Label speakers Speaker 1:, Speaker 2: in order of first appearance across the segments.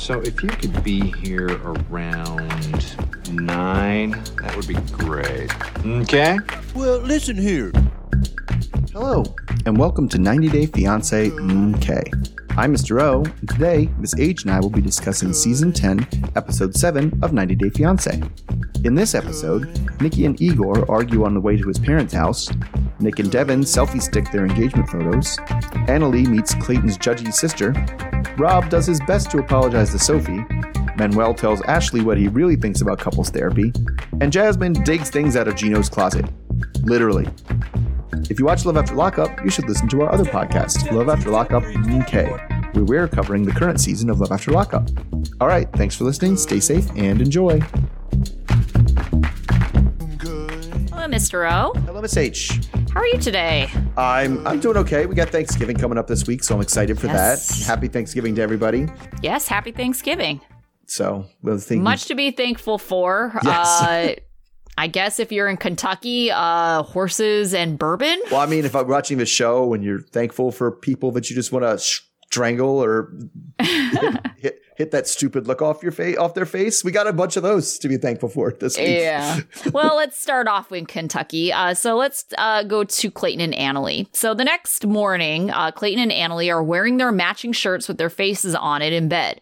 Speaker 1: So if you could be here around nine, that would be great. Okay?
Speaker 2: Well, listen here.
Speaker 3: Hello, and welcome to 90 Day Fiance MK. I'm Mr. O, and today Miss H and I will be discussing Season 10, Episode 7 of 90 Day Fiance. In this episode, Nikki and Igor argue on the way to his parents' house, Nick and Devin selfie stick their engagement photos, Anali meets Clayton's judgy sister, Rob does his best to apologize to Sophie, Manuel tells Ashley what he really thinks about couples therapy, and Jasmine digs things out of Gino's closet. Literally. If you watch Love After Lockup, you should listen to our other podcast, Love After Lockup UK, where we're covering the current season of Love After Lockup. All right, thanks for listening, stay safe, and enjoy.
Speaker 4: Hello, Mr. O.
Speaker 3: Hello, Miss H.
Speaker 4: How are you today?
Speaker 3: I'm I'm doing okay. We got Thanksgiving coming up this week, so I'm excited for
Speaker 4: Yes.
Speaker 3: that. Happy Thanksgiving to everybody.
Speaker 4: Yes, happy Thanksgiving.
Speaker 3: So we'll
Speaker 4: Much to be thankful for.
Speaker 3: Yes.
Speaker 4: Uh, I guess if you're in Kentucky, uh, horses and bourbon.
Speaker 3: Well, I mean, if I'm watching the show and you're thankful for people that you just want to strangle or hit, hit, hit that stupid look off your face off their face, we got a bunch of those to be thankful for this week.
Speaker 4: Yeah. well, let's start off in Kentucky. Uh, so let's uh, go to Clayton and Anali. So the next morning, uh, Clayton and Anali are wearing their matching shirts with their faces on it in bed.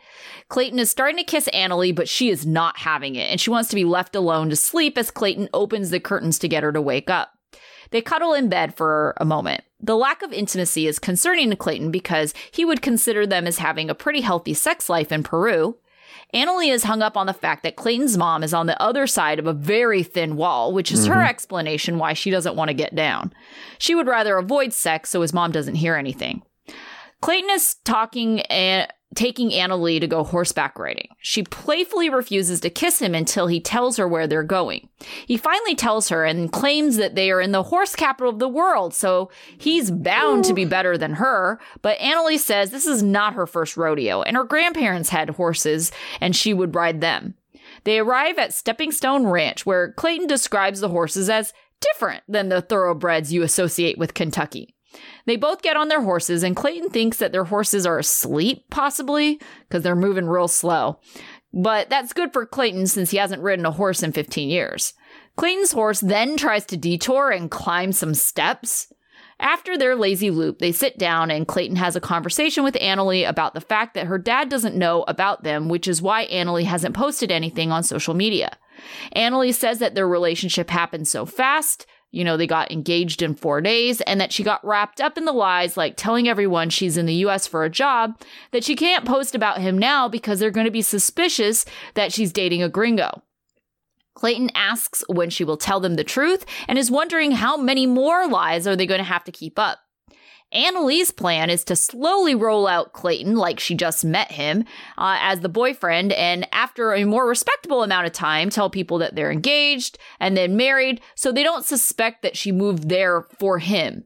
Speaker 4: Clayton is starting to kiss Anali, but she is not having it, and she wants to be left alone to sleep as Clayton opens the curtains to get her to wake up. They cuddle in bed for a moment. The lack of intimacy is concerning to Clayton because he would consider them as having a pretty healthy sex life in Peru. Anali is hung up on the fact that Clayton's mom is on the other side of a very thin wall, which is her mm-hmm. explanation why she doesn't want to get down. She would rather avoid sex so his mom doesn't hear anything. Clayton is talking eh, taking Anali to go horseback riding. She playfully refuses to kiss him until he tells her where they're going. He finally tells her and claims that they are in the horse capital of the world, so he's bound to be better than her. But Anali says this is not her first rodeo, and her grandparents had horses, and she would ride them. They arrive at Stepping Stone Ranch, where Clayton describes the horses as different than the thoroughbreds you associate with Kentucky. They both get on their horses, and Clayton thinks that their horses are asleep, possibly, because they're moving real slow. But that's good for Clayton since he hasn't ridden a horse in 15 years. Clayton's horse then tries to detour and climb some steps. After their lazy loop, they sit down and Clayton has a conversation with Anali about the fact that her dad doesn't know about them, which is why Anali hasn't posted anything on social media. Annalie says that their relationship happened so fast, you know, they got engaged in four days, and that she got wrapped up in the lies, like telling everyone she's in the US for a job, that she can't post about him now because they're going to be suspicious that she's dating a gringo. Clayton asks when she will tell them the truth and is wondering how many more lies are they going to have to keep up. Anali's plan is to slowly roll out Clayton like she just met him uh, as the boyfriend, and after a more respectable amount of time, tell people that they're engaged and then married so they don't suspect that she moved there for him.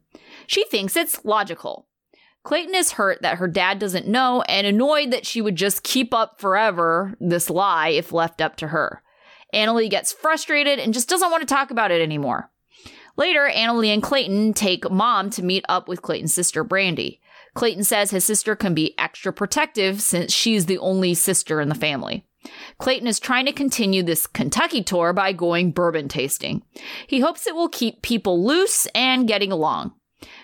Speaker 4: She thinks it's logical. Clayton is hurt that her dad doesn't know and annoyed that she would just keep up forever this lie if left up to her. Anali gets frustrated and just doesn't want to talk about it anymore. Later, Anali and Clayton take mom to meet up with Clayton's sister, Brandy. Clayton says his sister can be extra protective since she's the only sister in the family. Clayton is trying to continue this Kentucky tour by going bourbon tasting. He hopes it will keep people loose and getting along.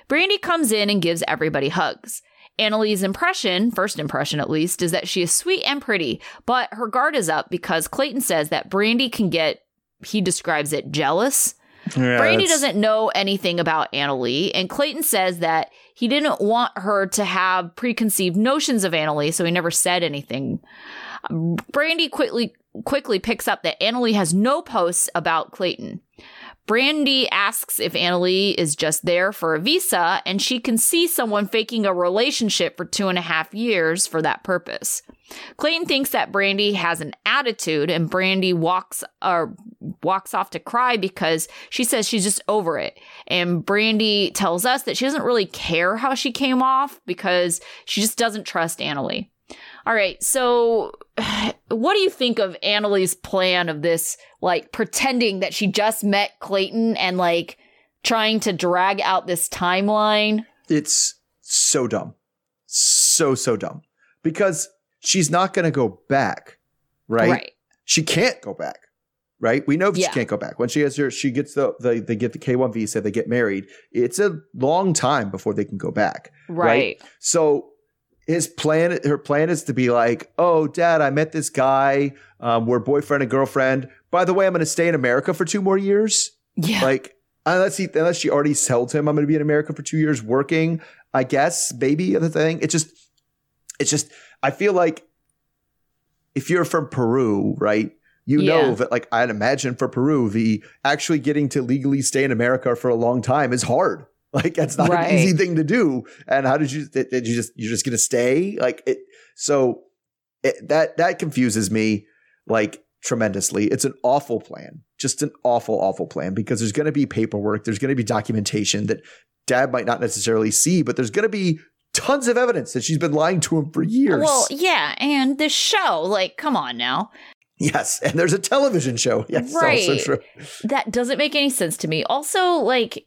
Speaker 4: Brandy comes in and gives everybody hugs. Anali's impression, first impression at least, is that she is sweet and pretty, but her guard is up because Clayton says that Brandy can get, he describes it, jealous.
Speaker 3: Yeah,
Speaker 4: Brandy
Speaker 3: that's-
Speaker 4: doesn't know anything about Anali, and Clayton says that he didn't want her to have preconceived notions of Anali, so he never said anything. Brandy quickly quickly picks up that Anali has no posts about Clayton. Brandy asks if Anali is just there for a visa, and she can see someone faking a relationship for two and a half years for that purpose. Clayton thinks that Brandy has an attitude, and Brandy walks or walks off to cry because she says she's just over it. And Brandy tells us that she doesn't really care how she came off because she just doesn't trust Anali. All right, so what do you think of Anali's plan of this, like pretending that she just met Clayton and like trying to drag out this timeline?
Speaker 3: It's so dumb. So, so dumb. Because she's not going to go back, right?
Speaker 4: Right.
Speaker 3: She can't go back, right? We know
Speaker 4: Yeah.
Speaker 3: she can't go back. When she has her, she gets the, the they get the K one visa, they get married. It's a long time before they can go back.
Speaker 4: Right.
Speaker 3: So his plan, her plan is to be like, "Oh, Dad, I met this guy. Um, we're boyfriend and girlfriend. By the way, I'm going to stay in America for two more years.
Speaker 4: Yeah.
Speaker 3: Like, unless he, unless she already sold him, I'm going to be in America for two years working. I guess, maybe the thing. It just, it's just. I feel like if you're from Peru, right? You
Speaker 4: Yeah.
Speaker 3: know that, like, I'd imagine for Peru, the actually getting to legally stay in America for a long time is hard. Like, that's not
Speaker 4: Right.
Speaker 3: an easy thing to do. And how did you? Did you just? You're just gonna stay? Like it? So it, that that confuses me like tremendously. It's an awful plan, just an awful, awful plan because there's going to be paperwork, there's going to be documentation that dad might not necessarily see, but there's going to be tons of evidence that she's been lying to him for years.
Speaker 4: Well, yeah, and the show, like, come on now.
Speaker 3: Yes, and there's a television show. Yes,
Speaker 4: Right.
Speaker 3: also true.
Speaker 4: That doesn't make any sense to me. Also, like,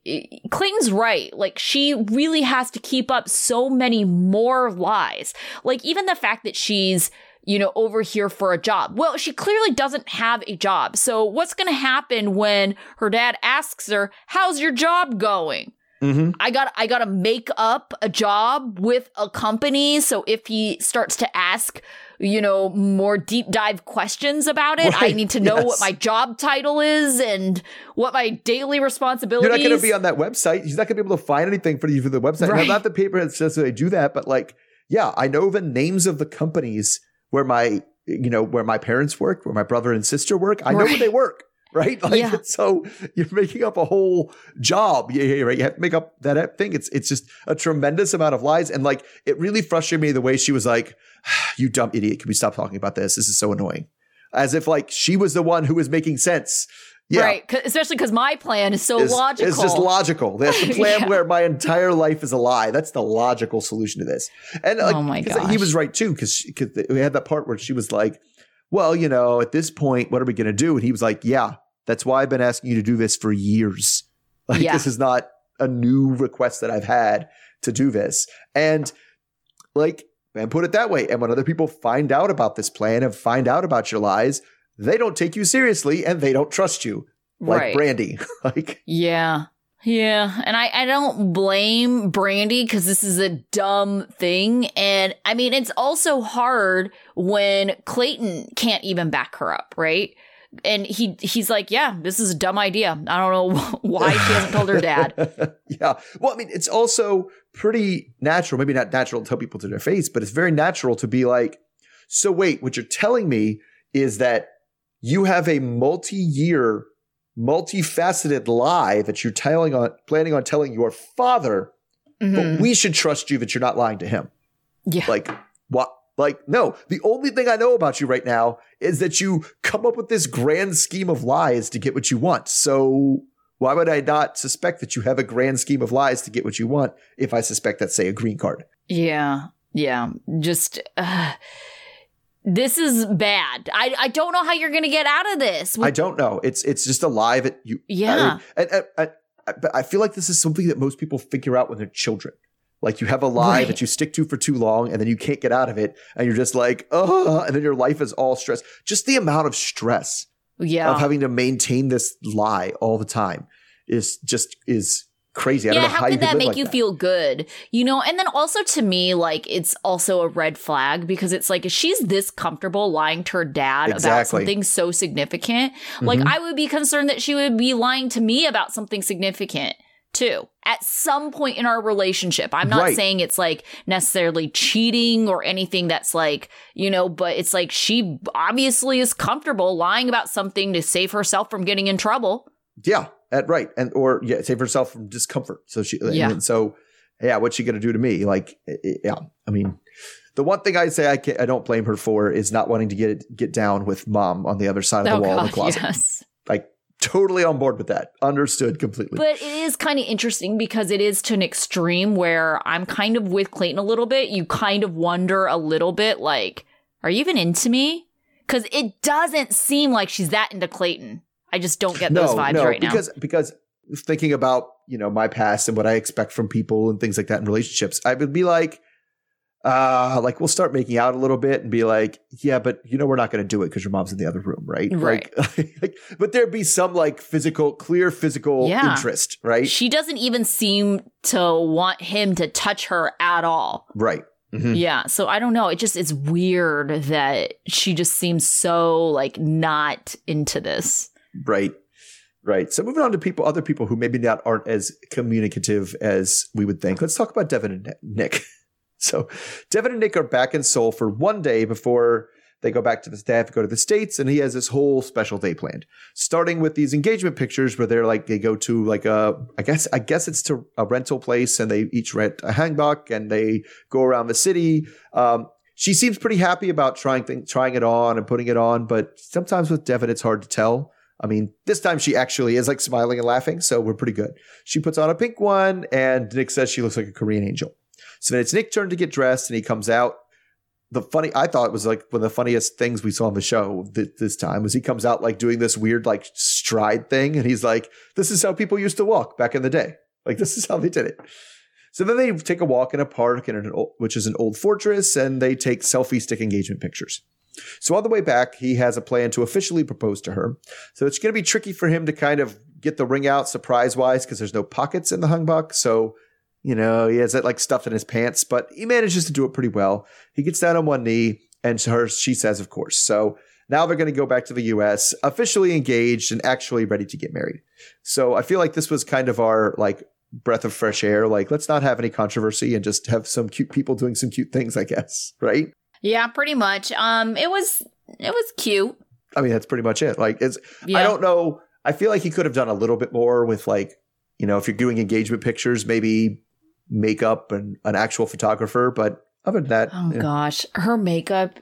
Speaker 4: Clayton's right. Like, she really has to keep up so many more lies. Like, even the fact that she's, you know, over here for a job. Well, she clearly doesn't have a job. So, what's going to happen when her dad asks her, How's your job going?
Speaker 3: hmm
Speaker 4: I got I got to make up a job with a company so if he starts to ask, you know, more deep dive questions about it, I need to know
Speaker 3: yes.
Speaker 4: what my job title is and what my daily responsibilities.
Speaker 3: You're not going to be on that website. He's not going to be able to find anything for you for the website. Now,
Speaker 4: Right.
Speaker 3: not the paper that says they do that, but like, yeah, I know the names of the companies where my, you know, where my parents work, where my brother and sister work. I know where they work. Right. Like,
Speaker 4: Yeah.
Speaker 3: so you're making up a whole job. Yeah, yeah, right. You have to make up that thing. It's, it's just a tremendous amount of lies. And like, it really frustrated me the way she was like, you dumb idiot. Can we stop talking about this? This is so annoying. As if like she was the one who was making sense. Yeah
Speaker 4: Right, 'cause- especially because my plan is so
Speaker 3: is,
Speaker 4: logical.
Speaker 3: It's just logical. That's the plan
Speaker 4: Yeah.
Speaker 3: where my entire life is a lie. That's the logical solution to this. And like,
Speaker 4: Oh my
Speaker 3: 'cause he was right too, because we had that part where she was like, "Well, you know, at this point, what are we going to do?" And he was like, "Yeah, that's why I've been asking you to do this for years. Like,
Speaker 4: Yeah.
Speaker 3: this is not a new request that I've had to do this." And like, and put it that way. And when other people find out about this plan and find out about your lies, they don't take you seriously and they don't trust you like
Speaker 4: right.
Speaker 3: Brandy. like,
Speaker 4: Yeah. Yeah. And I, I don't blame Brandy because this is a dumb thing. And I mean, it's also hard when Clayton can't even back her up, right? And he he's like, yeah, this is a dumb idea. I don't know why she hasn't told her dad.
Speaker 3: yeah. Well, I mean, it's also pretty natural, maybe not natural to tell people to their face, but it's very natural to be like, so wait, what you're telling me is that you have a multi-year, multifaceted lie that you're telling on planning on telling your father,
Speaker 4: Mhm.
Speaker 3: but we should trust you that you're not lying to him.
Speaker 4: Yeah.
Speaker 3: Like, what? Like, no, the only thing I know about you right now is that you come up with this grand scheme of lies to get what you want. So why would I not suspect that you have a grand scheme of lies to get what you want if I suspect that's, say, a green card?
Speaker 4: Yeah. Yeah. Just uh, this is bad. I I don't know how you're gonna get out of this.
Speaker 3: I don't know. It's it's just a lie that you.
Speaker 4: Yeah.
Speaker 3: I, and, and, and- but I feel like this is something that most people figure out when they're children. Like you have a lie
Speaker 4: Right.
Speaker 3: that you stick to for too long, and then you can't get out of it, and you're just like, oh, and then your life is all stress. Just the amount of stress
Speaker 4: yeah.
Speaker 3: of having to maintain this lie all the time is just is crazy. I don't
Speaker 4: yeah,
Speaker 3: know
Speaker 4: how
Speaker 3: how,
Speaker 4: could that make
Speaker 3: like
Speaker 4: you
Speaker 3: that.
Speaker 4: feel good? You know, and then also to me, like it's also a red flag because it's like if she's this comfortable lying to her dad about something so significant, like
Speaker 3: Mhm.
Speaker 4: I would be concerned that she would be lying to me about something significant too at some point in our relationship. I'm not
Speaker 3: Right.
Speaker 4: saying it's like necessarily cheating or anything that's like, you know, but it's like she obviously is comfortable lying about something to save herself from getting in trouble.
Speaker 3: yeah, that right, and or yeah, save herself from discomfort. So she,
Speaker 4: Yeah.
Speaker 3: and so yeah, what's she gonna do to me? Like, yeah, I mean. The one thing I say I, can't, I don't blame her for is not wanting to get get down with mom on the other side of
Speaker 4: Oh
Speaker 3: the wall in the closet.
Speaker 4: yes.
Speaker 3: Like totally on board with that. Understood completely.
Speaker 4: But it is kind of interesting because it is to an extreme where I'm kind of with Clayton a little bit. You kind of wonder a little bit, like, are you even into me? Because it doesn't seem like she's that into Clayton. I just don't get those vibes right now.
Speaker 3: because because thinking about you know my past and what I expect from people and things like that in relationships, I would be like, uh, like we'll start making out a little bit and be like, yeah, but you know we're not going to do it because your mom's in the other room, right?
Speaker 4: Right.
Speaker 3: Like, like, but there'd be some like physical, clear physical
Speaker 4: Yeah.
Speaker 3: interest, right?
Speaker 4: She doesn't even seem to want him to touch her at all.
Speaker 3: right. Mhm.
Speaker 4: Yeah. So I don't know. It just is weird that she just seems so like not into this.
Speaker 3: Right. Right. So moving on to people, other people who maybe not aren't as communicative as we would think. Let's talk about Devin and Nick. So Devin and Nick are back in Seoul for one day before they go back to the to go to the States, and he has this whole special day planned. Starting with these engagement pictures where they're like they go to like a I guess I guess it's to a rental place and they each rent a hanbok and they go around the city. Um, she seems pretty happy about trying trying it on and putting it on, but sometimes with Devin it's hard to tell. I mean, this time she actually is like smiling and laughing, so we're pretty good. She puts on a pink one, and Nick says she looks like a Korean angel. So then it's Nick's turn to get dressed, and he comes out. The funny, I thought it was like one of the funniest things we saw on the show th- this time was he comes out like doing this weird like stride thing, and he's like, "This is how people used to walk back in the day. Like this is how they did it." So then they take a walk in a park, in an old, which is an old fortress, and they take selfie stick engagement pictures. So on the way back, he has a plan to officially propose to her. So it's going to be tricky for him to kind of get the ring out surprise wise because there's no pockets in the hanbok. So, you know, he has it like stuffed in his pants, but he manages to do it pretty well. He gets down on one knee and her, she says, of course. So now they're going to go back to the US, officially engaged and actually ready to get married. So I feel like this was kind of our like breath of fresh air. Like, let's not have any controversy and just have some cute people doing some cute things, I guess. Right.
Speaker 4: Yeah, pretty much. Um, it was it was cute.
Speaker 3: I mean, that's pretty much it. Like, it's,
Speaker 4: Yeah.
Speaker 3: I don't know. I feel like he could have done a little bit more with like, you know, if you're doing engagement pictures, maybe makeup and an actual photographer. But other than that,
Speaker 4: Oh
Speaker 3: yeah.
Speaker 4: gosh, her makeup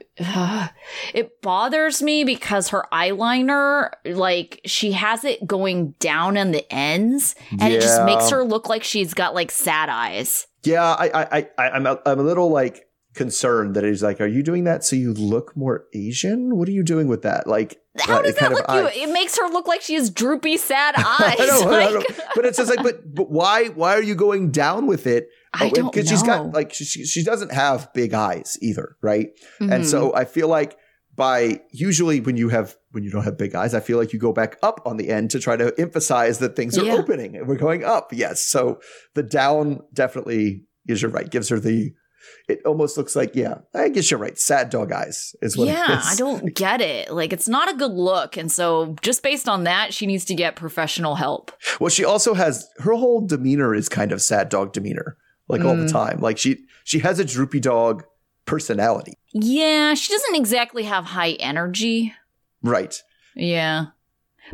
Speaker 4: it bothers me because her eyeliner like she has it going down on the ends and it just makes her look like she's got like sad eyes.
Speaker 3: yeah, I, I, I, I- I'm, a, I'm a little like concerned that he's like, are you doing that so you look more Asian? What are you doing with that? Like,
Speaker 4: How
Speaker 3: uh,
Speaker 4: does that look you? It makes her look like she has droopy sad eyes.
Speaker 3: I know.
Speaker 4: Like-
Speaker 3: but it's just like, but but why why are you going down with it?
Speaker 4: I
Speaker 3: Oh,
Speaker 4: don't
Speaker 3: Because she's got like she, she she doesn't have big eyes either, right? And
Speaker 4: Mhm.
Speaker 3: so I feel like by usually when you have when you don't have big eyes, I feel like you go back up on the end to try to emphasize that things are
Speaker 4: Yeah.
Speaker 3: opening and we're going up. Yes. So the down definitely is you're right, gives her the it almost looks like, yeah, I guess you're right. Sad dog eyes is what
Speaker 4: yeah,
Speaker 3: it is.
Speaker 4: I don't get it. Like it's not a good look, and so just based on that, she needs to get professional help.
Speaker 3: Well, she also has her whole demeanor is kind of sad dog demeanor, like all the
Speaker 4: Mm.
Speaker 3: time. Like she she has a droopy dog personality,
Speaker 4: Yeah, she doesn't exactly have high energy.
Speaker 3: right?
Speaker 4: Yeah,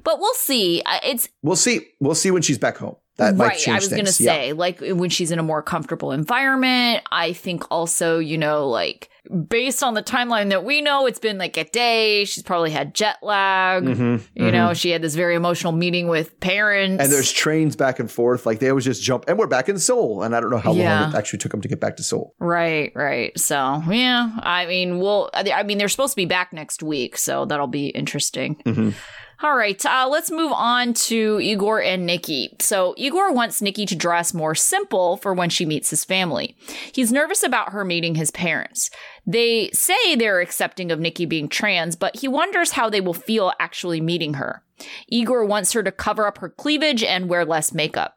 Speaker 4: but we'll see. It's
Speaker 3: We'll see. We'll see when she's back home. That might
Speaker 4: right. I was going to.
Speaker 3: Yeah.
Speaker 4: say, like when she's in a more comfortable environment. I think also, you know, like based on the timeline that we know, it's been like a day. She's probably had jet lag.
Speaker 3: Mhm,
Speaker 4: You
Speaker 3: mhm.
Speaker 4: know, she had this very emotional meeting with parents.
Speaker 3: And there's trains back and forth. Like they always just jump. And we're back in Seoul. And I don't know how
Speaker 4: Yeah.
Speaker 3: long it actually took them to get back to Seoul.
Speaker 4: Right, right. So, yeah, I mean, we'll, I mean, they're supposed to be back next week, so that'll be interesting.
Speaker 3: Mhm.
Speaker 4: All right, uh, let's move on to Igor and Nikki. So, Igor wants Nikki to dress more simple for when she meets his family. He's nervous about her meeting his parents. They say they're accepting of Nikki being trans, but he wonders how they will feel actually meeting her. Igor wants her to cover up her cleavage and wear less makeup.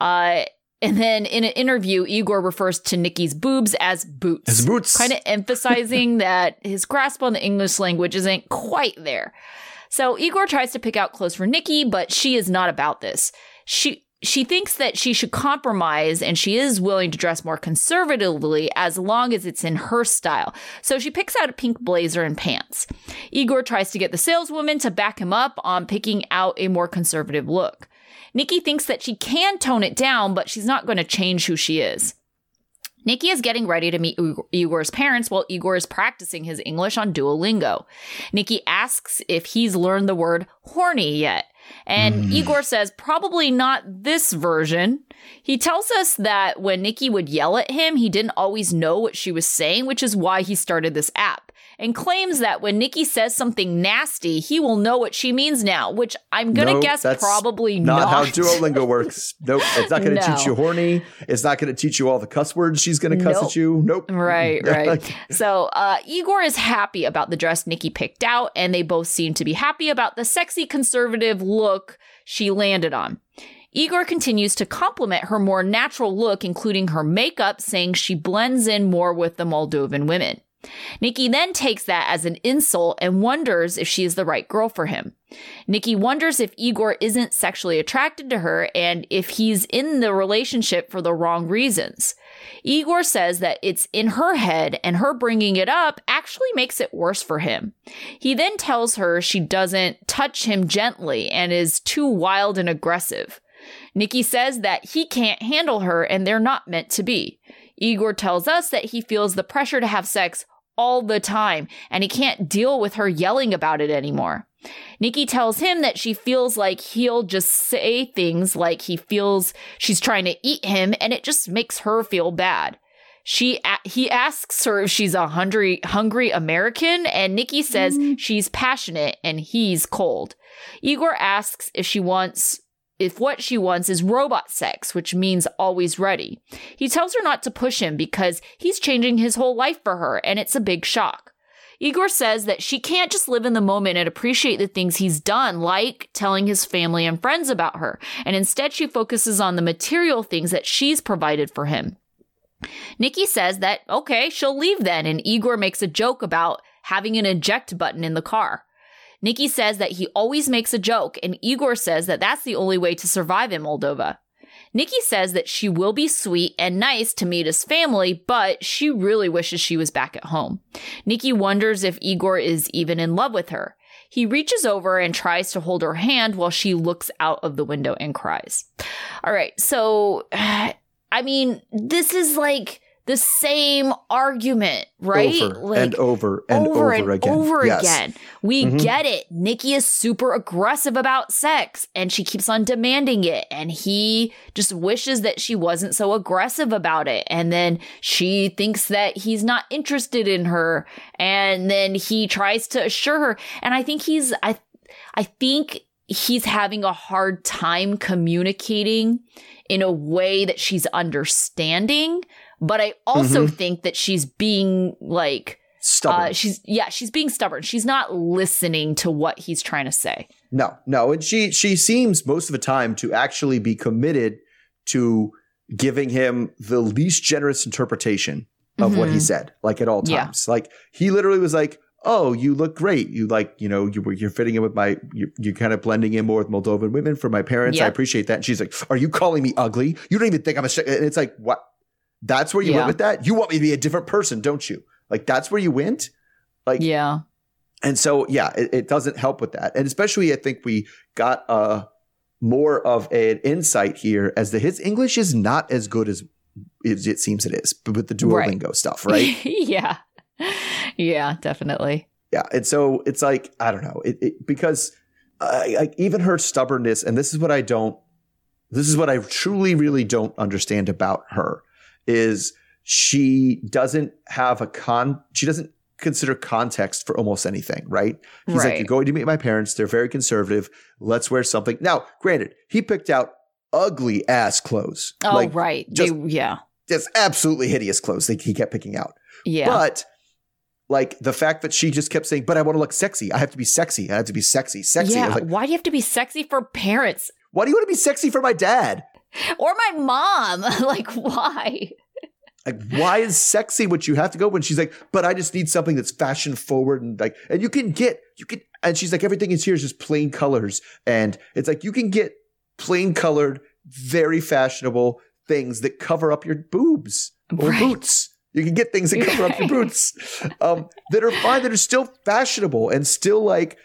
Speaker 4: Uh, and then in an interview, Igor refers to Nikki's boobs as boots.
Speaker 3: As boots.
Speaker 4: Kind of emphasizing that his grasp on the English language isn't quite there. So Igor tries to pick out clothes for Nikki, but she is not about this. She she thinks that she should compromise and she is willing to dress more conservatively as long as it's in her style. So she picks out a pink blazer and pants. Igor tries to get the saleswoman to back him up on picking out a more conservative look. Nikki thinks that she can tone it down, but she's not going to change who she is. Nikki is getting ready to meet Igor's parents while Igor is practicing his English on Duolingo. Nikki asks if he's learned the word horny yet. And hmm. Igor says, probably not this version. He tells us that when Nikki would yell at him, he didn't always know what she was saying, which is why he started this app. And claims that when Nikki says something nasty, he will know what she means now, which I'm going to guess probably
Speaker 3: not,
Speaker 4: not.
Speaker 3: how Duolingo works. Nope, it's not going to
Speaker 4: No.
Speaker 3: teach you horny. It's not going to teach you all the cuss words she's going to cuss
Speaker 4: Nope.
Speaker 3: at you. Nope.
Speaker 4: Right, right. so uh, Igor is happy about the dress Nikki picked out, and they both seem to be happy about the sexy conservative look she landed on. Igor continues to compliment her more natural look, including her makeup, saying she blends in more with the Moldovan women. Nikki then takes that as an insult and wonders if she is the right girl for him. Nikki wonders if Igor isn't sexually attracted to her and if he's in the relationship for the wrong reasons. Igor says that it's in her head and her bringing it up actually makes it worse for him. He then tells her she doesn't touch him gently and is too wild and aggressive. Nikki says that he can't handle her and they're not meant to be. Igor tells us that he feels the pressure to have sex all the time and he can't deal with her yelling about it anymore. Nikki tells him that she feels like he'll just say things like he feels she's trying to eat him and it just makes her feel bad. She he asks her if she's a hungry hungry American and Nikki says mm. she's passionate and he's cold. Igor asks if she wants if what she wants is robot sex, which means always ready. He tells her not to push him because he's changing his whole life for her and it's a big shock. Igor says that she can't just live in the moment and appreciate the things he's done, like telling his family and friends about her, and instead she focuses on the material things that she's provided for him. Nikki says that, okay, she'll leave then, and Igor makes a joke about having an eject button in the car. Nikki says that he always makes a joke, and Igor says that that's the only way to survive in Moldova. Nikki says that she will be sweet and nice to Mita's family, but she really wishes she was back at home. Nikki wonders if Igor is even in love with her. He reaches over and tries to hold her hand while she looks out of the window and cries. All right, so I mean, this is like the same argument, right?
Speaker 3: Over
Speaker 4: like,
Speaker 3: and over and over,
Speaker 4: and
Speaker 3: again.
Speaker 4: over
Speaker 3: Yes.
Speaker 4: again. We
Speaker 3: Mhm.
Speaker 4: get it. Nikki is super aggressive about sex and she keeps on demanding it. And he just wishes that she wasn't so aggressive about it. And then she thinks that he's not interested in her. And then he tries to assure her. And I think he's, I, I think he's having a hard time communicating in a way that she's understanding. But I also
Speaker 3: Mm-hmm.
Speaker 4: think that she's being like,
Speaker 3: Stubborn.
Speaker 4: uh, she's yeah, she's being stubborn. She's not listening to what he's trying to say.
Speaker 3: No, no, and she she seems most of the time to actually be committed to giving him the least generous interpretation of what he
Speaker 4: Mhm.
Speaker 3: said, like at all
Speaker 4: Yeah.
Speaker 3: times. Like he literally was like, "Oh, you look great. You like, you know, you you're fitting in with my you you're kind of blending in more with Moldovan women for my parents. I appreciate that." And she's like, "Are you calling me ugly? You don't even think I'm a." Sh-. And it's like, what? That's where you
Speaker 4: Yeah.
Speaker 3: went with that. You want me to be a different person, don't you? Like that's where you went. Like
Speaker 4: Yeah,
Speaker 3: and so, yeah, it, it doesn't help with that. And especially, I think we got uh, more of an insight here as to his English is not as good as it, it seems it is but with the
Speaker 4: Right.
Speaker 3: Duolingo stuff, right?
Speaker 4: yeah, yeah, definitely.
Speaker 3: yeah. And so it's like, I don't know, it, it, because uh, like even her stubbornness, and this is what I don't, this is what I truly, really don't understand about her is she doesn't have a con, she doesn't consider context for almost anything, right? He's like, you're going to meet my parents. They're very conservative. Let's wear something. Now, granted, he picked out ugly ass clothes.
Speaker 4: Oh,
Speaker 3: like
Speaker 4: right.
Speaker 3: just-
Speaker 4: they, yeah,
Speaker 3: just absolutely hideous clothes that he kept picking out.
Speaker 4: yeah,
Speaker 3: But like the fact that she just kept saying, but I want to look sexy. I have to be sexy. I have to be sexy. Sexy.
Speaker 4: Yeah.
Speaker 3: like,
Speaker 4: why do you have to be sexy for parents
Speaker 3: why do you want to be sexy for my dad?
Speaker 4: or my mom? like, why?
Speaker 3: Like, why is sexy what you have to go when she's like, but I just need something that's fashion forward and like, and you can get, you can, and she's like, everything is here is just plain colors. And it's like, you can get plain colored, very fashionable things that cover up your boobs or
Speaker 4: Right.
Speaker 3: boots. You can get things that cover up your boots um, that are fine, that are still fashionable and still like,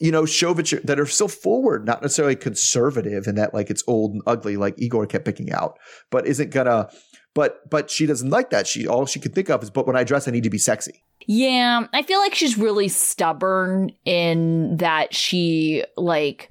Speaker 3: you know, Shovich that are still forward, not necessarily conservative and that like it's old and ugly, like Igor kept picking out, but isn't gonna. But but she doesn't like that. She all she can think of is, but when I dress, I need to be sexy.
Speaker 4: Yeah, I feel like she's really stubborn in that she like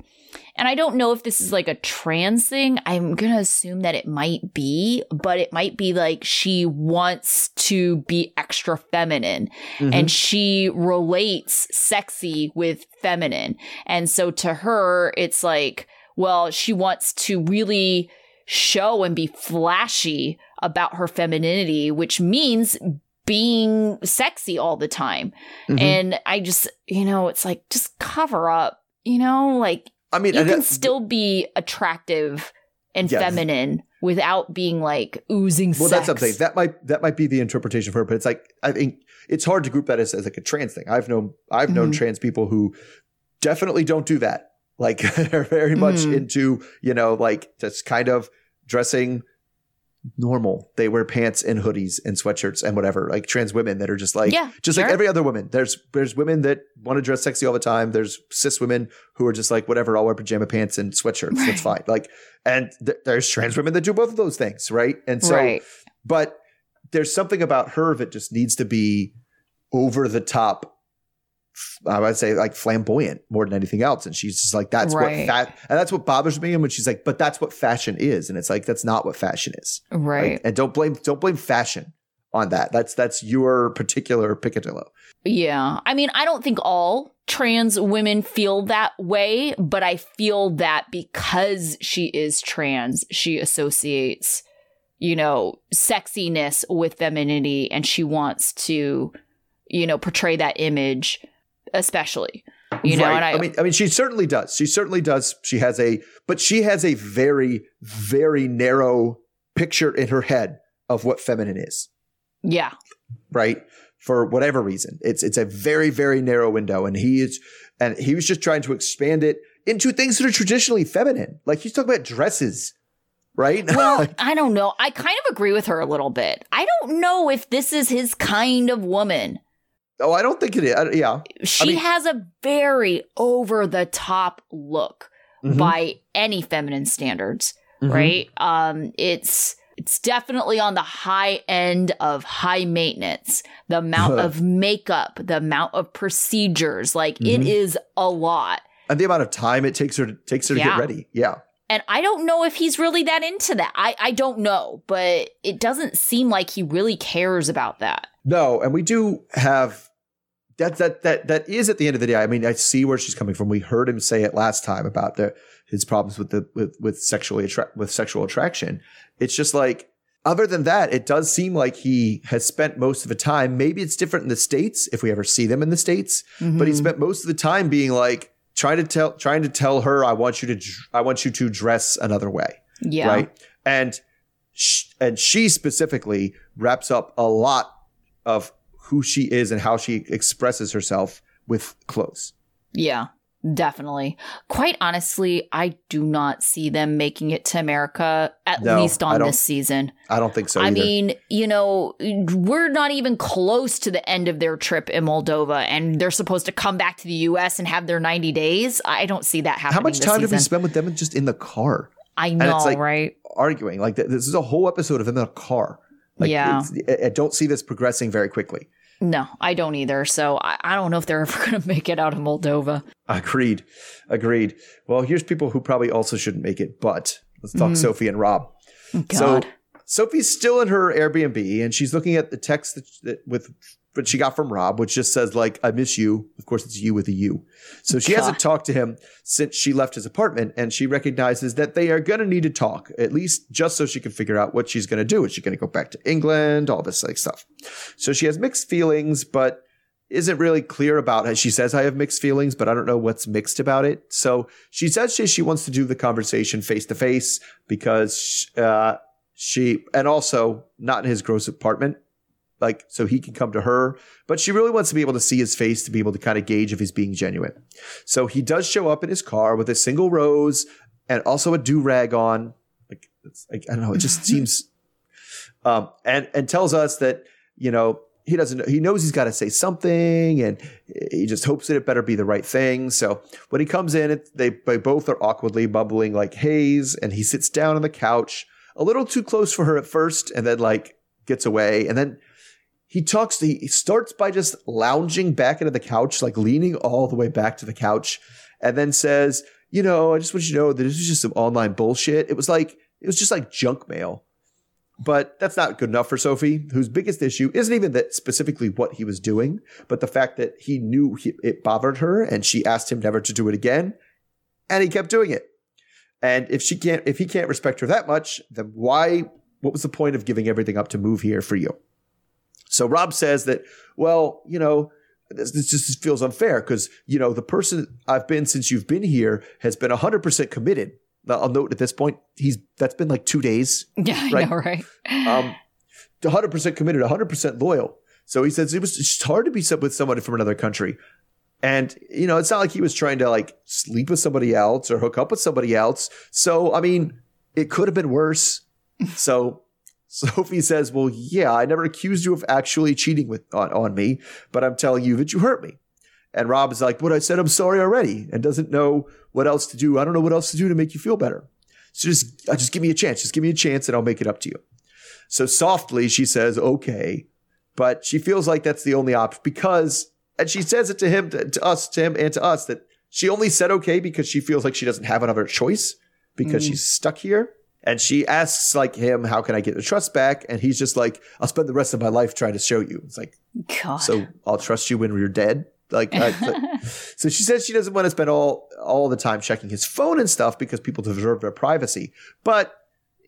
Speaker 4: And I don't know if this is like a trans thing. I'm going to assume that it might be, but it might be like she wants to be extra feminine
Speaker 3: Mhm.
Speaker 4: and she relates sexy with feminine. And so to her, it's like, well, she wants to really show and be flashy about her femininity, which means being sexy all the time.
Speaker 3: Mhm.
Speaker 4: And I just, you know, it's like, just cover up, you know, like
Speaker 3: I mean,
Speaker 4: you can still be attractive and
Speaker 3: Yes.
Speaker 4: feminine without being like oozing
Speaker 3: well,
Speaker 4: sex.
Speaker 3: that's something that might that might be the interpretation for her, but it's like I think it's hard to group that as, as like a trans thing. I've known I've known
Speaker 4: Mhm.
Speaker 3: trans people who definitely don't do that. Like they're very much
Speaker 4: Mhm.
Speaker 3: into you know like just kind of dressing normal. They wear pants and hoodies and sweatshirts and whatever. Like trans women that are just like
Speaker 4: Yeah,
Speaker 3: just
Speaker 4: sure.
Speaker 3: like every other woman. There's there's women that want to dress sexy all the time. There's cis women who are just like whatever. I'll wear pajama pants and sweatshirts. That's fine. Like and th- there's trans women that do both of those things, right? And so
Speaker 4: right.
Speaker 3: but there's something about her that just needs to be over the top. I would say like flamboyant more than anything else, and she's just like that's
Speaker 4: Right.
Speaker 3: what fat, and that's what bothers me. And when she's like, "But that's what fashion is," and it's like that's not what fashion is,
Speaker 4: Right.
Speaker 3: Like, and don't blame don't blame fashion on that. That's that's your particular picadillo.
Speaker 4: Yeah. I mean, I don't think all trans women feel that way, but I feel that because she is trans, she associates, you know, sexiness with femininity and she wants to, you know, portray that image, especially. You know,
Speaker 3: Right.
Speaker 4: and I,
Speaker 3: I mean, I mean, she certainly does. She certainly does. She has a, but she has a very, very narrow picture in her head of what feminine is.
Speaker 4: yeah.
Speaker 3: right? For whatever reason, it's it's a very very narrow window, and he is, and he was just trying to expand it into things that are traditionally feminine. Like he's talking about dresses, right?
Speaker 4: Well, I don't know. I kind of agree with her a little bit. I don't know if this is his kind of woman.
Speaker 3: Oh, I don't think it is. I- yeah,
Speaker 4: She
Speaker 3: mean-
Speaker 4: has a very over the top look
Speaker 3: Mhm.
Speaker 4: by any feminine standards,
Speaker 3: Mhm.
Speaker 4: right? Um it's it's definitely on the high end of high maintenance. The amount of makeup, the amount of procedures, like it
Speaker 3: Mhm.
Speaker 4: is a lot.
Speaker 3: and the amount of time it takes her to, takes her to
Speaker 4: Yeah.
Speaker 3: get ready. Yeah,
Speaker 4: And I don't know if he's really that into that. I, I don't know, but it doesn't seem like he really cares about that.
Speaker 3: no, and we do have. That that that that is at the end of the day. I mean, I see where she's coming from. We heard him say it last time about the his problems with the with with sexually attra- with sexual attraction. It's just like other than that, it does seem like he has spent most of the time. Maybe it's different in the states if we ever see them in the states, but he
Speaker 4: Mhm.
Speaker 3: spent most of the time being like trying to tell trying to tell her, "I want you to I want you to dress another way."
Speaker 4: yeah.
Speaker 3: right? And sh- and she specifically wraps up a lot of who she is and how she expresses herself with clothes.
Speaker 4: Yeah, definitely. Quite honestly, I do not see them making it to America, at
Speaker 3: No,
Speaker 4: least on this season.
Speaker 3: I don't think so.
Speaker 4: I
Speaker 3: either.
Speaker 4: mean, you know, we're not even close to the end of their trip in Moldova, and they're supposed to come back to the U.S. and have their 90 days. I don't see that happening.
Speaker 3: how much time did we spend with them just in the car
Speaker 4: I know,
Speaker 3: like-
Speaker 4: right?
Speaker 3: arguing? Like this is a whole episode of them in a car. Like,
Speaker 4: Yeah.
Speaker 3: I don't see this progressing very quickly.
Speaker 4: No, I don't either. So I, I don't know if they're ever going to make it out of Moldova.
Speaker 3: Agreed. Agreed. Well, here's people who probably also shouldn't make it, but let's talk
Speaker 4: Mhm.
Speaker 3: Sophie and Rob.
Speaker 4: God.
Speaker 3: So Sophie's still in her Airbnb and she's looking at the text that, that with that she got from Rob, which just says like "I miss you." Of course, it's you with a U. So she hasn't talked to him since she left his apartment, and she recognizes that they are going to need to talk at least just so she can figure out what she's going to do. Is she going to go back to England? All this like stuff. So she has mixed feelings, but isn't really clear about it. She says, I have mixed feelings, but I don't know what's mixed about it. So she says she, she wants to do the conversation face to face because uh, she, and also not in his gross apartment, like so he can come to her. But she really wants to be able to see his face to be able to kind of gauge if he's being genuine. So he does show up in his car with a single rose and also a do rag on. Like, it's like I don't know, it just seems, um, and and tells us that you know he doesn't he knows he's got to say something and he just hopes that it better be the right thing so when he comes in it, they, they both are awkwardly bubbling like haze and he sits down on the couch a little too close for her at first and then like gets away and then he talks he starts by just lounging back into the couch like leaning all the way back to the couch and then says you know, I just want you to know that this was just some online bullshit. It was like, it was just like junk mail. But that's not good enough for Sophie, whose biggest issue isn't even that specifically what he was doing, but the fact that he knew he, it bothered her and she asked him never to do it again. And he kept doing it. And if she can't, if he can't respect her that much, then why, what was the point of giving everything up to move here for you? So Rob says that, well, you know, this, this just feels unfair because, you know, the person I've been since you've been here has been 100% committed. Now, I'll note at this point, he's that's been like two days.
Speaker 4: Yeah, I
Speaker 3: Right.
Speaker 4: know, right?
Speaker 3: Um, 100% committed, 100% loyal. So he says it was it's hard to be with somebody from another country. And, you know, it's not like he was trying to like sleep with somebody else or hook up with somebody else. So, I mean, it could have been worse. so Sophie says, Well, yeah, I never accused you of actually cheating with on, on me, but I'm telling you that you hurt me. And Rob is like, What I said, I'm sorry already, and doesn't know what else to do. I don't know what else to do to make you feel better. So just, uh, just give me a chance. Just give me a chance and I'll make it up to you. So softly, she says, okay. But she feels like that's the only option because, and she says it to him, to, to us, to him, and to us that she only said okay because she feels like she doesn't have another choice because
Speaker 4: Mm.
Speaker 3: she's stuck here. And she asks like him, how can I get the trust back? And he's just like, I'll spend the rest of my life trying to show you. It's like,
Speaker 4: God.
Speaker 3: so I'll trust you when you're dead. Like, I, like- so she says she doesn't want to spend all all the time checking his phone and stuff because people deserve their privacy. But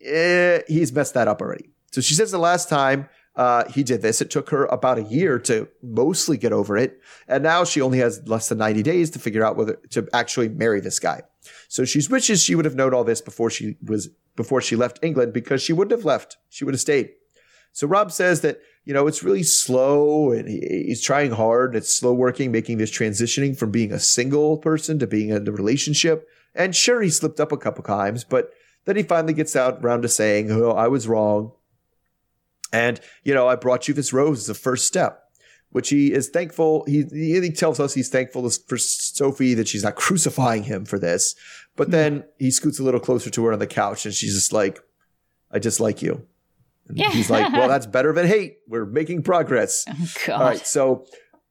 Speaker 3: eh, he's messed that up already. So she says the last time uh, he did this, it took her about a year to mostly get over it, and now she only has less than ninety days to figure out whether to actually marry this guy. So she wishes she would have known all this before she was before she left England because she wouldn't have left. She would have stayed. So Rob says that you know it's really slow and he, he's trying hard. And it's slow working, making this transitioning from being a single person to being in a relationship. And sure, he slipped up a couple times, but then he finally gets out around to saying, "Oh, I was wrong." And you know, I brought you this rose as a first step, which he is thankful. He he tells us he's thankful for Sophie that she's not crucifying him for this. But then he scoots a little closer to her on the couch, and she's just like, "I just like you." And
Speaker 4: Yeah.
Speaker 3: He's like, "Well, that's better than hate. We're making progress."
Speaker 4: God.
Speaker 3: All right, so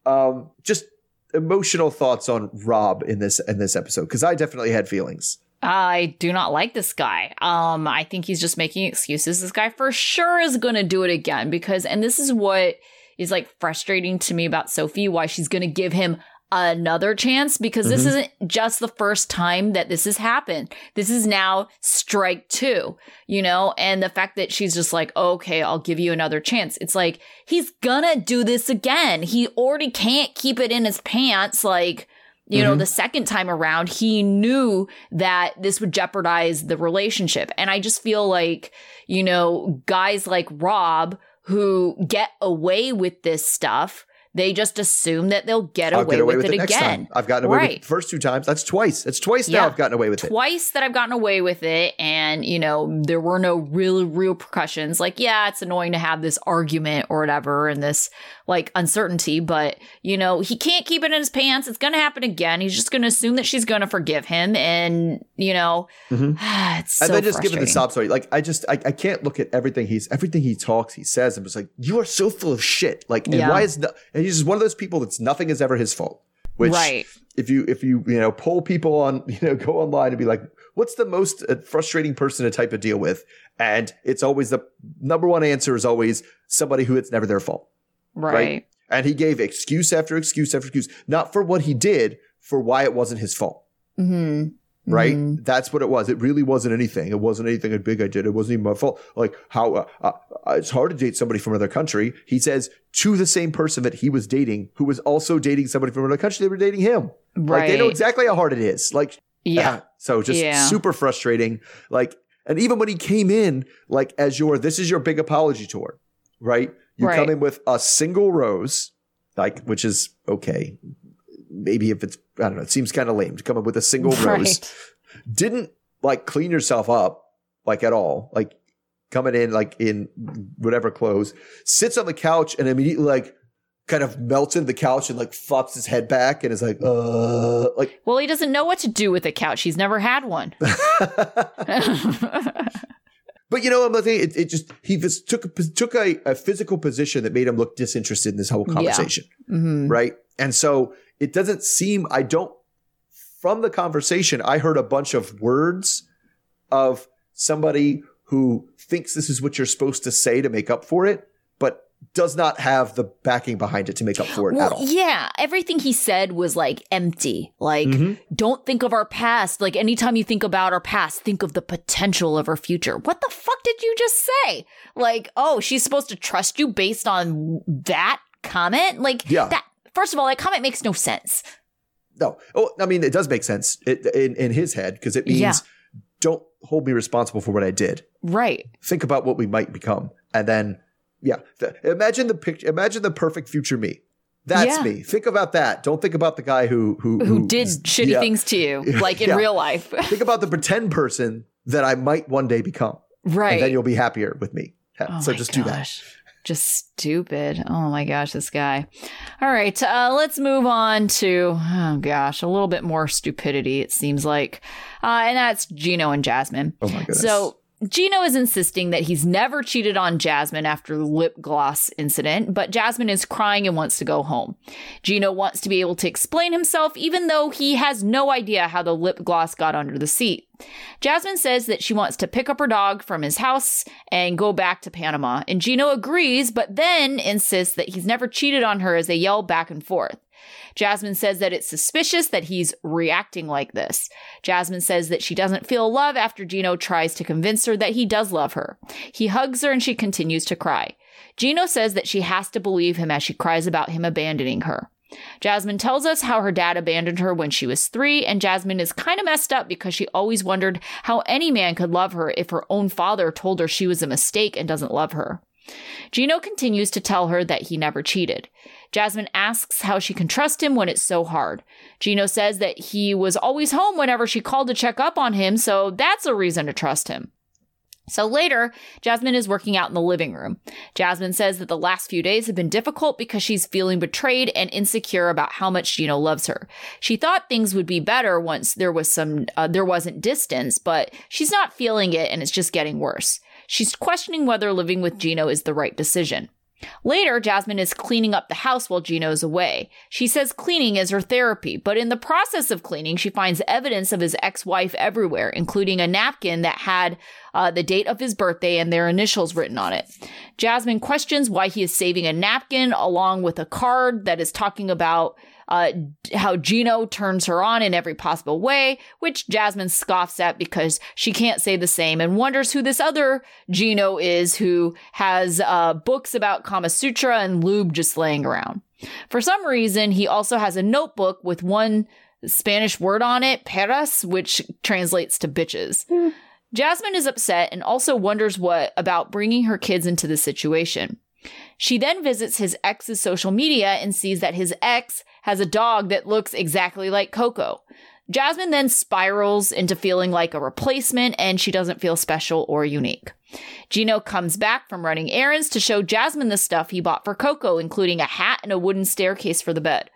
Speaker 3: um, just emotional thoughts on Rob in this in this episode because I definitely had feelings.
Speaker 4: I do not like this guy. Um, I think he's just making excuses. This guy for sure is going to do it again because, and this is what is like frustrating to me about Sophie, why she's going to give him another chance because this
Speaker 3: Mhm.
Speaker 4: isn't just the first time that this has happened. This is now strike two, you know, and the fact that she's just like, okay, I'll give you another chance. It's like, he's gonna do this again. He already can't keep it in his pants. Like, you know,
Speaker 3: Mhm.
Speaker 4: the second time around, he knew that this would jeopardize the relationship. And I just feel like, you know, guys like Rob who get away with this stuff, they just assume that they'll get away,
Speaker 3: get away
Speaker 4: with,
Speaker 3: with,
Speaker 4: it,
Speaker 3: it,
Speaker 4: again.
Speaker 3: time. I've gotten away with it the first two times. That's twice. That's twice now I've gotten away with it.
Speaker 4: Twice that I've gotten away with it, and you know, there were no real, real repercussions. Like, yeah, it's annoying to have this argument or whatever and this like uncertainty, but you know, he can't keep it in his pants. It's gonna happen again. He's just gonna assume that she's gonna forgive him, and you know,
Speaker 3: Mhm.
Speaker 4: it's so
Speaker 3: and then just give it the sob story. Like I just I, I can't look at everything he's everything he talks, he says, and it's like, you are so full of shit. Like and
Speaker 4: Yeah.
Speaker 3: why is no, and he's just one of those people that's nothing is ever his fault. Which
Speaker 4: right?
Speaker 3: if you if you you know poll people on you know go online and be like what's the most uh, frustrating person to type a deal with and it's always the number one answer is always somebody who it's never their fault
Speaker 4: Right.
Speaker 3: and he gave excuse after excuse after excuse not for what he did for why it wasn't his fault
Speaker 4: hmm
Speaker 3: right
Speaker 4: Mhm.
Speaker 3: that's what it was it really wasn't anything it wasn't anything big i did it wasn't even my fault like how uh, uh, uh, it's hard to date somebody from another country he says to the same person that he was dating who was also dating somebody from another country they were dating him
Speaker 4: Right.
Speaker 3: like they know exactly how hard it is like
Speaker 4: yeah.
Speaker 3: so just
Speaker 4: Yeah.
Speaker 3: super frustrating. Like, and even when he came in, like as your this is your big apology tour, right? You
Speaker 4: Right.
Speaker 3: come in with a single rose, like which is okay. Maybe if it's I don't know, it seems kind of lame to come up with a single rose. Didn't like clean yourself up like at all. Like coming in like in whatever clothes, sits on the couch and immediately like kind of melts into the couch and like flops his head back and is like, uh like
Speaker 4: Well, he doesn't know what to do with a couch. He's never had one.
Speaker 3: But you know, I'm saying it, it just he just took a, took a, a physical position that made him look disinterested in this whole
Speaker 4: Yeah.
Speaker 3: conversation,
Speaker 4: Mhm.
Speaker 3: right? And so it doesn't seem I don't from the conversation, I heard a bunch of words of somebody who thinks this is what you're supposed to say to make up for it, but does not have the backing behind it to make up for it
Speaker 4: well,
Speaker 3: at all.
Speaker 4: Yeah, everything he said was like empty. Like,
Speaker 3: Mhm.
Speaker 4: don't think of our past. Like, anytime you think about our past, think of the potential of our future. What the fuck did you just say? Like, oh, she's supposed to trust you based on that comment? Like,
Speaker 3: Yeah.
Speaker 4: that. First of all, that comment makes no sense.
Speaker 3: No. Oh, I mean, it does make sense it, in, in his head because it means
Speaker 4: Yeah.
Speaker 3: don't hold me responsible for what I did.
Speaker 4: Right.
Speaker 3: Think about what we might become. And then, yeah, th- imagine the picture, imagine the perfect future me. That's
Speaker 4: Yeah.
Speaker 3: me. Think about that. Don't think about the guy who who
Speaker 4: Who did shitty
Speaker 3: yeah.
Speaker 4: things to you, like in
Speaker 3: Yeah.
Speaker 4: real life.
Speaker 3: Think about the pretend person that I might one day become,
Speaker 4: right.
Speaker 3: and then you'll be happier with me.
Speaker 4: Oh
Speaker 3: so just do that.
Speaker 4: Just stupid. Oh my gosh, this guy. All right, uh, let's move on to, oh gosh, a little bit more stupidity, it seems like. Uh, and that's Gino and Jasmine.
Speaker 3: Oh my goodness.
Speaker 4: So Gino is insisting that he's never cheated on Jasmine after the lip gloss incident, but Jasmine is crying and wants to go home. Gino wants to be able to explain himself, even though he has no idea how the lip gloss got under the seat. Jasmine says that she wants to pick up her dog from his house and go back to Panama, and Gino agrees, but then insists that he's never cheated on her as they yell back and forth. Jasmine says that it's suspicious that he's reacting like this. Jasmine says that she doesn't feel love after Gino tries to convince her that he does love her. He hugs her and she continues to cry. Gino says that she has to believe him as she cries about him abandoning her. Jasmine tells us how her dad abandoned her when she was three, and Jasmine is kind of messed up because she always wondered how any man could love her if her own father told her she was a mistake and doesn't love her. Gino continues to tell her that he never cheated. Jasmine asks how she can trust him when it's so hard. Gino says that he was always home whenever she called to check up on him, so that's a reason to trust him. So later, Jasmine is working out in the living room. Jasmine says that the last few days have been difficult because she's feeling betrayed and insecure about how much Gino loves her. She thought things would be better once there was some uh, there wasn't distance, but she's not feeling it and it's just getting worse. She's questioning whether living with Gino is the right decision. Later, Jasmine is cleaning up the house while Gino's away. She says cleaning is her therapy, but in the process of cleaning, she finds evidence of his ex wife everywhere, including a napkin that had uh, the date of his birthday and their initials written on it. Jasmine questions why he is saving a napkin along with a card that is talking about uh, how Gino turns her on in every possible way, which Jasmine scoffs at because she can't say the same and wonders who this other Gino is who has uh, books about Kama Sutra and lube just laying around. For some reason, he also has a notebook with one Spanish word on it, perras, which translates to bitches. Jasmine is upset and also wonders what about bringing her kids into the situation. She then visits his ex's social media and sees that his ex has a dog that looks exactly like Coco. Jasmine then spirals into feeling like a replacement and she doesn't feel special or unique. Gino comes back from running errands to show Jasmine the stuff he bought for Coco, including a hat and a wooden staircase for the bed.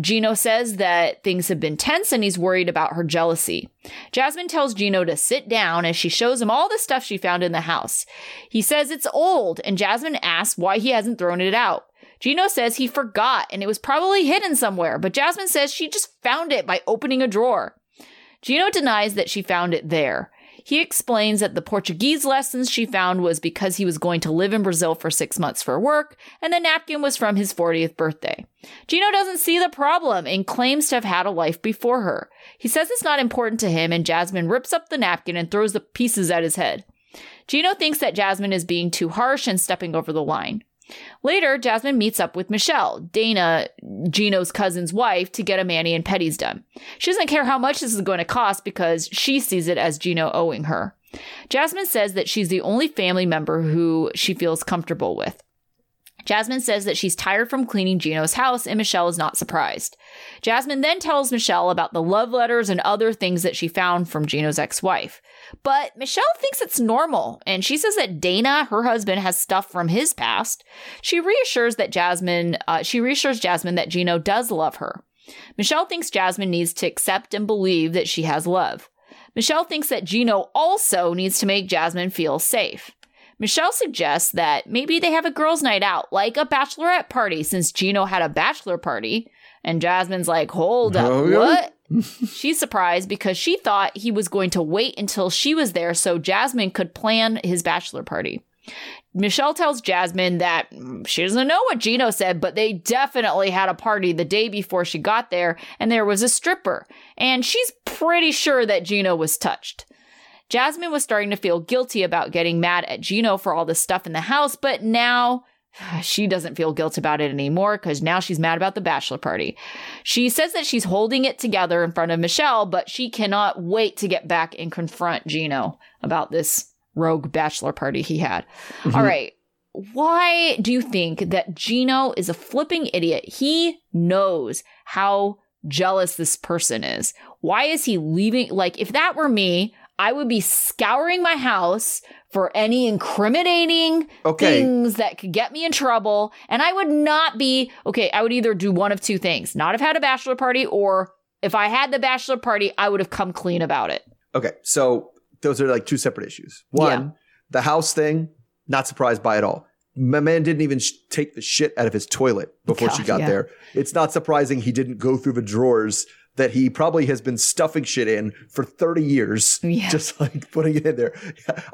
Speaker 4: Gino says that things have been tense and he's worried about her jealousy. Jasmine tells Gino to sit down as she shows him all the stuff she found in the house. He says it's old, and Jasmine asks why he hasn't thrown it out. Gino says he forgot and it was probably hidden somewhere, but Jasmine says she just found it by opening a drawer. Gino denies that she found it there. He explains that the Portuguese lessons she found was because he was going to live in Brazil for six months for work, and the napkin was from his 40th birthday. Gino doesn't see the problem and claims to have had a life before her. He says it's not important to him, and Jasmine rips up the napkin and throws the pieces at his head. Gino thinks that Jasmine is being too harsh and stepping over the line. Later, Jasmine meets up with Michelle, Dana, Gino's cousin's wife, to get a mani and pedis done. She doesn't care how much this is going to cost because she sees it as Gino owing her. Jasmine says that she's the only family member who she feels comfortable with. Jasmine says that she's tired from cleaning Gino's house, and Michelle is not surprised. Jasmine then tells Michelle about the love letters and other things that she found from Gino's ex wife. But Michelle thinks it's normal, and she says that Dana, her husband, has stuff from his past. She reassures that Jasmine, uh, she reassures Jasmine that Gino does love her. Michelle thinks Jasmine needs to accept and believe that she has love. Michelle thinks that Gino also needs to make Jasmine feel safe. Michelle suggests that maybe they have a girls' night out, like a bachelorette party, since Gino had a bachelor party. And Jasmine's like, hold up,
Speaker 3: Oh, yeah?
Speaker 4: what? She's surprised because she thought he was going to wait until she was there so Jasmine could plan his bachelor party. Michelle tells Jasmine that she doesn't know what Gino said, but they definitely had a party the day before she got there, and there was a stripper. And she's pretty sure that Gino was touched. Jasmine was starting to feel guilty about getting mad at Gino for all the stuff in the house, but now she doesn't feel guilt about it anymore because now she's mad about the bachelor party. She says that she's holding it together in front of Michelle, but she cannot wait to get back and confront Gino about this rogue bachelor party he had. Mm-hmm. All right. Why do you think that Gino is a flipping idiot? He knows how jealous this person is. Why is he leaving? Like, if that were me, I would be scouring my house for any incriminating
Speaker 3: Okay.
Speaker 4: things that could get me in trouble. And I would not be, okay, I would either do one of two things not have had a bachelor party, or if I had the bachelor party, I would have come clean about it.
Speaker 3: Okay, so those are like two separate issues. One,
Speaker 4: Yeah.
Speaker 3: the house thing, not surprised by at all. My man didn't even sh- take the shit out of his toilet before she got
Speaker 4: yeah.
Speaker 3: there. It's not surprising he didn't go through the drawers that he probably has been stuffing shit in for 30 years,
Speaker 4: Yeah.
Speaker 3: just like putting it in there.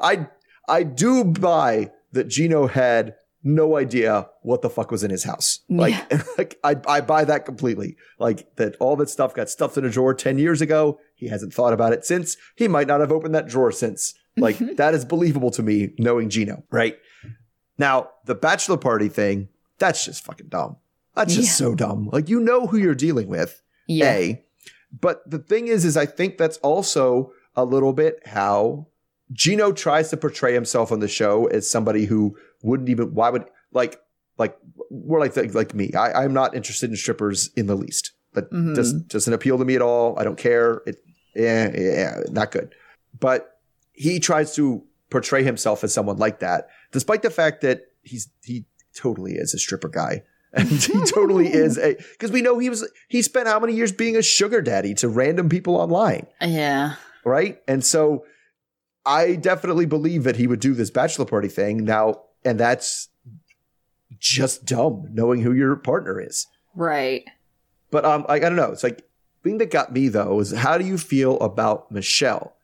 Speaker 3: I I do buy that Gino had no idea what the fuck was in his house. Like, like I, I buy that completely. Like that all that stuff got stuffed in a drawer 10 years ago. He hasn't thought about it since. He might not have opened that drawer since. Like that is believable to me knowing Gino, right? Now, the bachelor party thing, that's just fucking dumb. That's just
Speaker 4: Yeah.
Speaker 3: so dumb. Like you know who you're dealing with.
Speaker 4: Yeah.
Speaker 3: A. But the thing is, is I think that's also a little bit how Gino tries to portray himself on the show as somebody who wouldn't even why would like like we're like like me. I, I'm not interested in strippers in the least. That
Speaker 4: Mhm.
Speaker 3: doesn't doesn't appeal to me at all. I don't care. It yeah, yeah, not good. But he tries to portray himself as someone like that, despite the fact that he's he totally is a stripper guy. And he totally is a because we know he was he spent how many years being a sugar daddy to random people online,
Speaker 4: Yeah.
Speaker 3: right? And so I definitely believe that he would do this bachelor party thing now, and that's just dumb knowing who your partner is.
Speaker 4: Right.
Speaker 3: But um, I, I don't know. It's like thing that got me though is how do you feel about Michelle?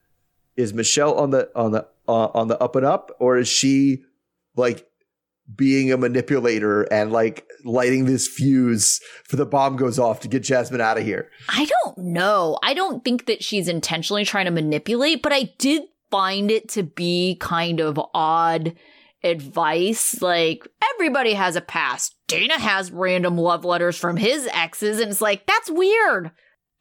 Speaker 3: Is Michelle on the on the uh, on the up and up, or is she like being a manipulator and like lighting this fuse for the bomb goes off to get Jasmine out of here?
Speaker 4: I don't know. I don't think that she's intentionally trying to manipulate, but I did find it to be kind of odd advice. Like, everybody has a past. Dana has random love letters from his exes, and it's like, that's weird.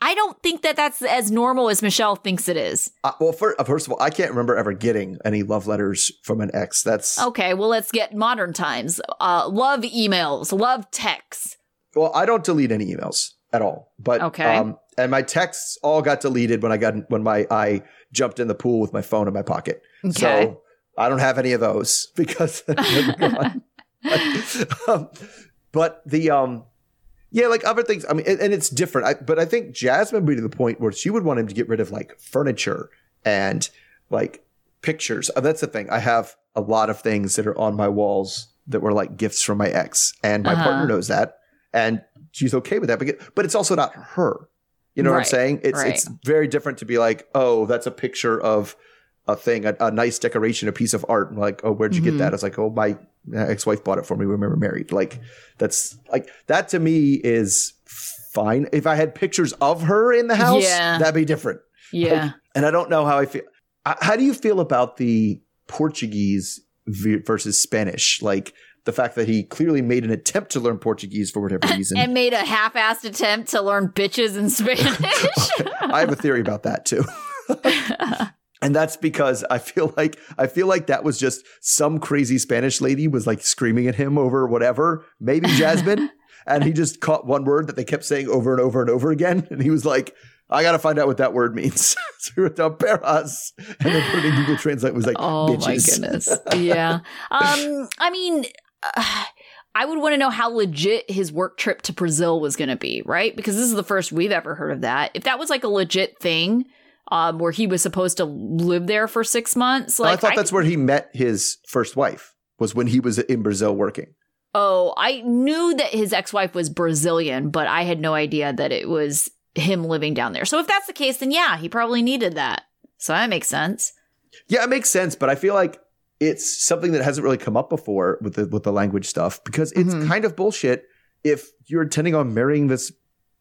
Speaker 4: I don't think that that's as normal as Michelle thinks it is.
Speaker 3: Uh, well, for, uh, first of all, I can't remember ever getting any love letters from an ex. That's
Speaker 4: Okay, well, let's get modern times. Uh, love emails, love texts.
Speaker 3: well, I don't delete any emails at all. But
Speaker 4: Okay.
Speaker 3: um, and my texts all got deleted when I got when my I jumped in the pool with my phone in my pocket.
Speaker 4: Okay.
Speaker 3: So I don't have any of those because um, but the um yeah, like other things. I mean, and, and it's different. I, but I think Jasmine would be to the point where she would want him to get rid of like furniture and like pictures. Uh, that's the thing. I have a lot of things that are on my walls that were like gifts from my ex, and my
Speaker 4: Uh-huh.
Speaker 3: partner knows that, and she's okay with that. But but it's also not her. You know what I'm saying? It's
Speaker 4: right.
Speaker 3: it's very different to be like, oh, that's a picture of a thing, a, a nice decoration, a piece of art. And like, oh, where'd you
Speaker 4: Mhm.
Speaker 3: get that? It's like, oh, my ex-wife bought it for me when we were married. Like, that's like that to me is fine. If I had pictures of her in the house,
Speaker 4: Yeah.
Speaker 3: that'd be different.
Speaker 4: Yeah.
Speaker 3: And I don't know how I feel. How do you feel about the Portuguese versus Spanish? Like the fact that he clearly made an attempt to learn Portuguese for whatever reason.
Speaker 4: and made a half-assed attempt to learn bitches in Spanish.
Speaker 3: I have a theory about that too. And that's because I feel like I feel like that was just some crazy Spanish lady was like screaming at him over whatever, maybe Jasmine, and he just caught one word that they kept saying over and over and over again, and he was like, "I got to find out what that word means." so he wrote down "perras," and then put it in Google Translate was like,
Speaker 4: oh
Speaker 3: "Bitches."
Speaker 4: my goodness. Yeah. Um. I mean. Uh, I would want to know how legit his work trip to Brazil was going to be, right? Because this is the first we've ever heard of that. If that was like a legit thing, um, where he was supposed to live there for six months, like
Speaker 3: I thought that's where he met his first wife was when he was in Brazil working.
Speaker 4: Oh, I knew that his ex-wife was Brazilian, but I had no idea that it was him living down there. So if that's the case, then yeah, he probably needed that. So that makes sense.
Speaker 3: Yeah, it makes sense, but I feel like it's something that hasn't really come up before with the with the language stuff because it's
Speaker 4: Mhm.
Speaker 3: kind of bullshit if you're intending on marrying this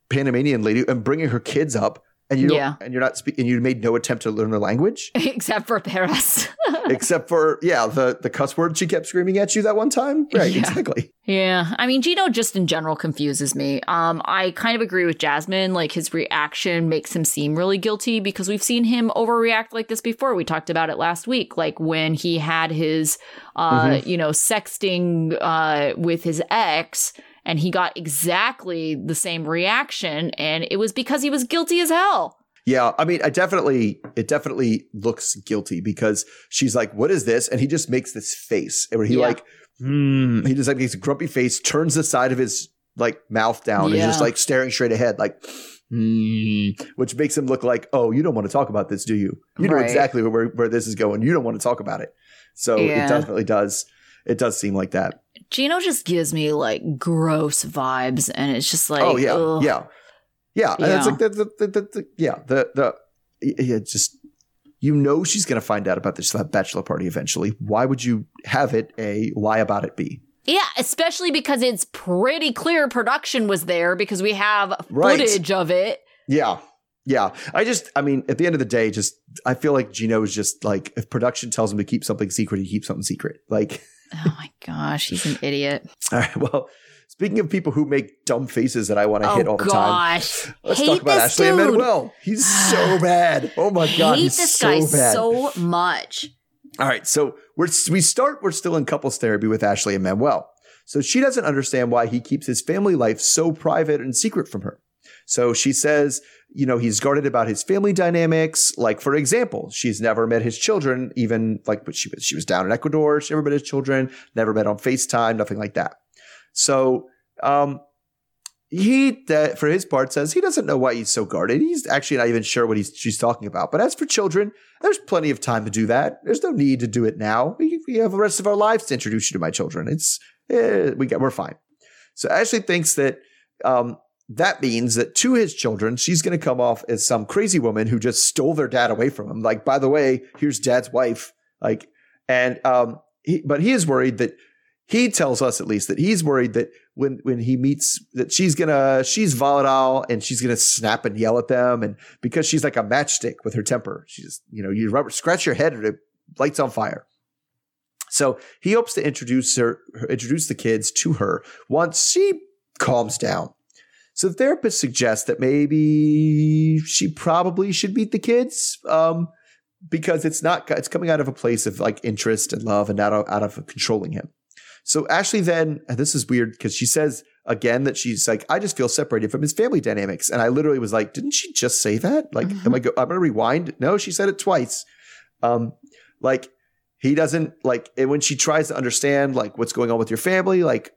Speaker 3: Panamanian lady and bringing her kids up and you don't,
Speaker 4: Yeah.
Speaker 3: and you're not speaking and you made no attempt to learn the language
Speaker 4: Except for perras
Speaker 3: except for yeah the the cuss word she kept screaming at you that one time right
Speaker 4: Yeah.
Speaker 3: exactly
Speaker 4: Yeah, I mean, Gino just in general confuses me. Um, I kind of agree with Jasmine. Like his reaction makes him seem really guilty because we've seen him overreact like this before. We talked about it last week, like when he had his, uh, you know, sexting uh, with his ex, and he got exactly the same reaction, and it was because he was guilty as hell.
Speaker 3: Yeah, I mean, I definitely, it definitely looks guilty because she's like, "What is this?" And he just makes this face where he
Speaker 4: Yeah.
Speaker 3: like, hmm, he just like makes a grumpy face, turns the side of his like mouth down, and just like staring straight ahead, like, hmm, which makes him look like, "Oh, you don't want to talk about this, do you? You know
Speaker 4: Right.
Speaker 3: exactly where where this is going. You don't want to talk about it." So
Speaker 4: Yeah.
Speaker 3: it definitely does. It does seem like that.
Speaker 4: Gino just gives me like gross vibes, and it's just like,
Speaker 3: oh yeah,
Speaker 4: ugh.
Speaker 3: yeah, yeah. And it's
Speaker 4: Yeah.
Speaker 3: like the, the, the, the, the yeah the the yeah just you know she's gonna find out about this bachelor party eventually. Why would you have it a lie about it be?
Speaker 4: Yeah, especially because it's pretty clear production was there because we have
Speaker 3: Right.
Speaker 4: footage of it.
Speaker 3: Yeah. Yeah. I just, I mean, at the end of the day, just, I feel like Gino is just like, if production tells him to keep something secret, he keeps something secret. Like,
Speaker 4: Oh my gosh, he's an idiot.
Speaker 3: all right, well, speaking of people who make dumb faces that I want to
Speaker 4: oh
Speaker 3: hit all the time, let's
Speaker 4: hate
Speaker 3: talk about Ashley
Speaker 4: dude.
Speaker 3: and Manuel. He's so bad. Oh my God.
Speaker 4: hate
Speaker 3: he's
Speaker 4: this
Speaker 3: so
Speaker 4: guy
Speaker 3: bad.
Speaker 4: so much.
Speaker 3: All right, so we're we start. We're still in couples therapy with Ashley and Manuel. So she doesn't understand why he keeps his family life so private and secret from her. So she says, you know, he's guarded about his family dynamics. Like for example, she's never met his children, even like but she was she was down in Ecuador. She never met his children. Never met on Facetime. Nothing like that. So um, he that for his part says he doesn't know why he's so guarded. He's actually not even sure what he's she's talking about. But as for children, there's plenty of time to do that. There's no need to do it now. We, we have the rest of our lives to introduce you to my children. It's eh, we get we're fine. So Ashley thinks that um, that means that to his children, she's going to come off as some crazy woman who just stole their dad away from him. Like, by the way, here's dad's wife. Like, and um, he, but he is worried that he tells us at least that he's worried that when when he meets that she's gonna she's volatile and she's gonna snap and yell at them and because she's like a matchstick with her temper she's you know you scratch your head and it lights on fire so he hopes to introduce her introduce the kids to her once she calms down so the therapist suggests that maybe she probably should meet the kids um, because it's not it's coming out of a place of like interest and love and not out out of controlling him so Ashley then, and this is weird because she says again that she's like, I just feel separated from his family dynamics. And I literally was like, didn't she just say that? Like, am I go, I'm going to rewind. No, she said it twice. Um, like he doesn't like, and when she tries to understand like what's going on with your family, like,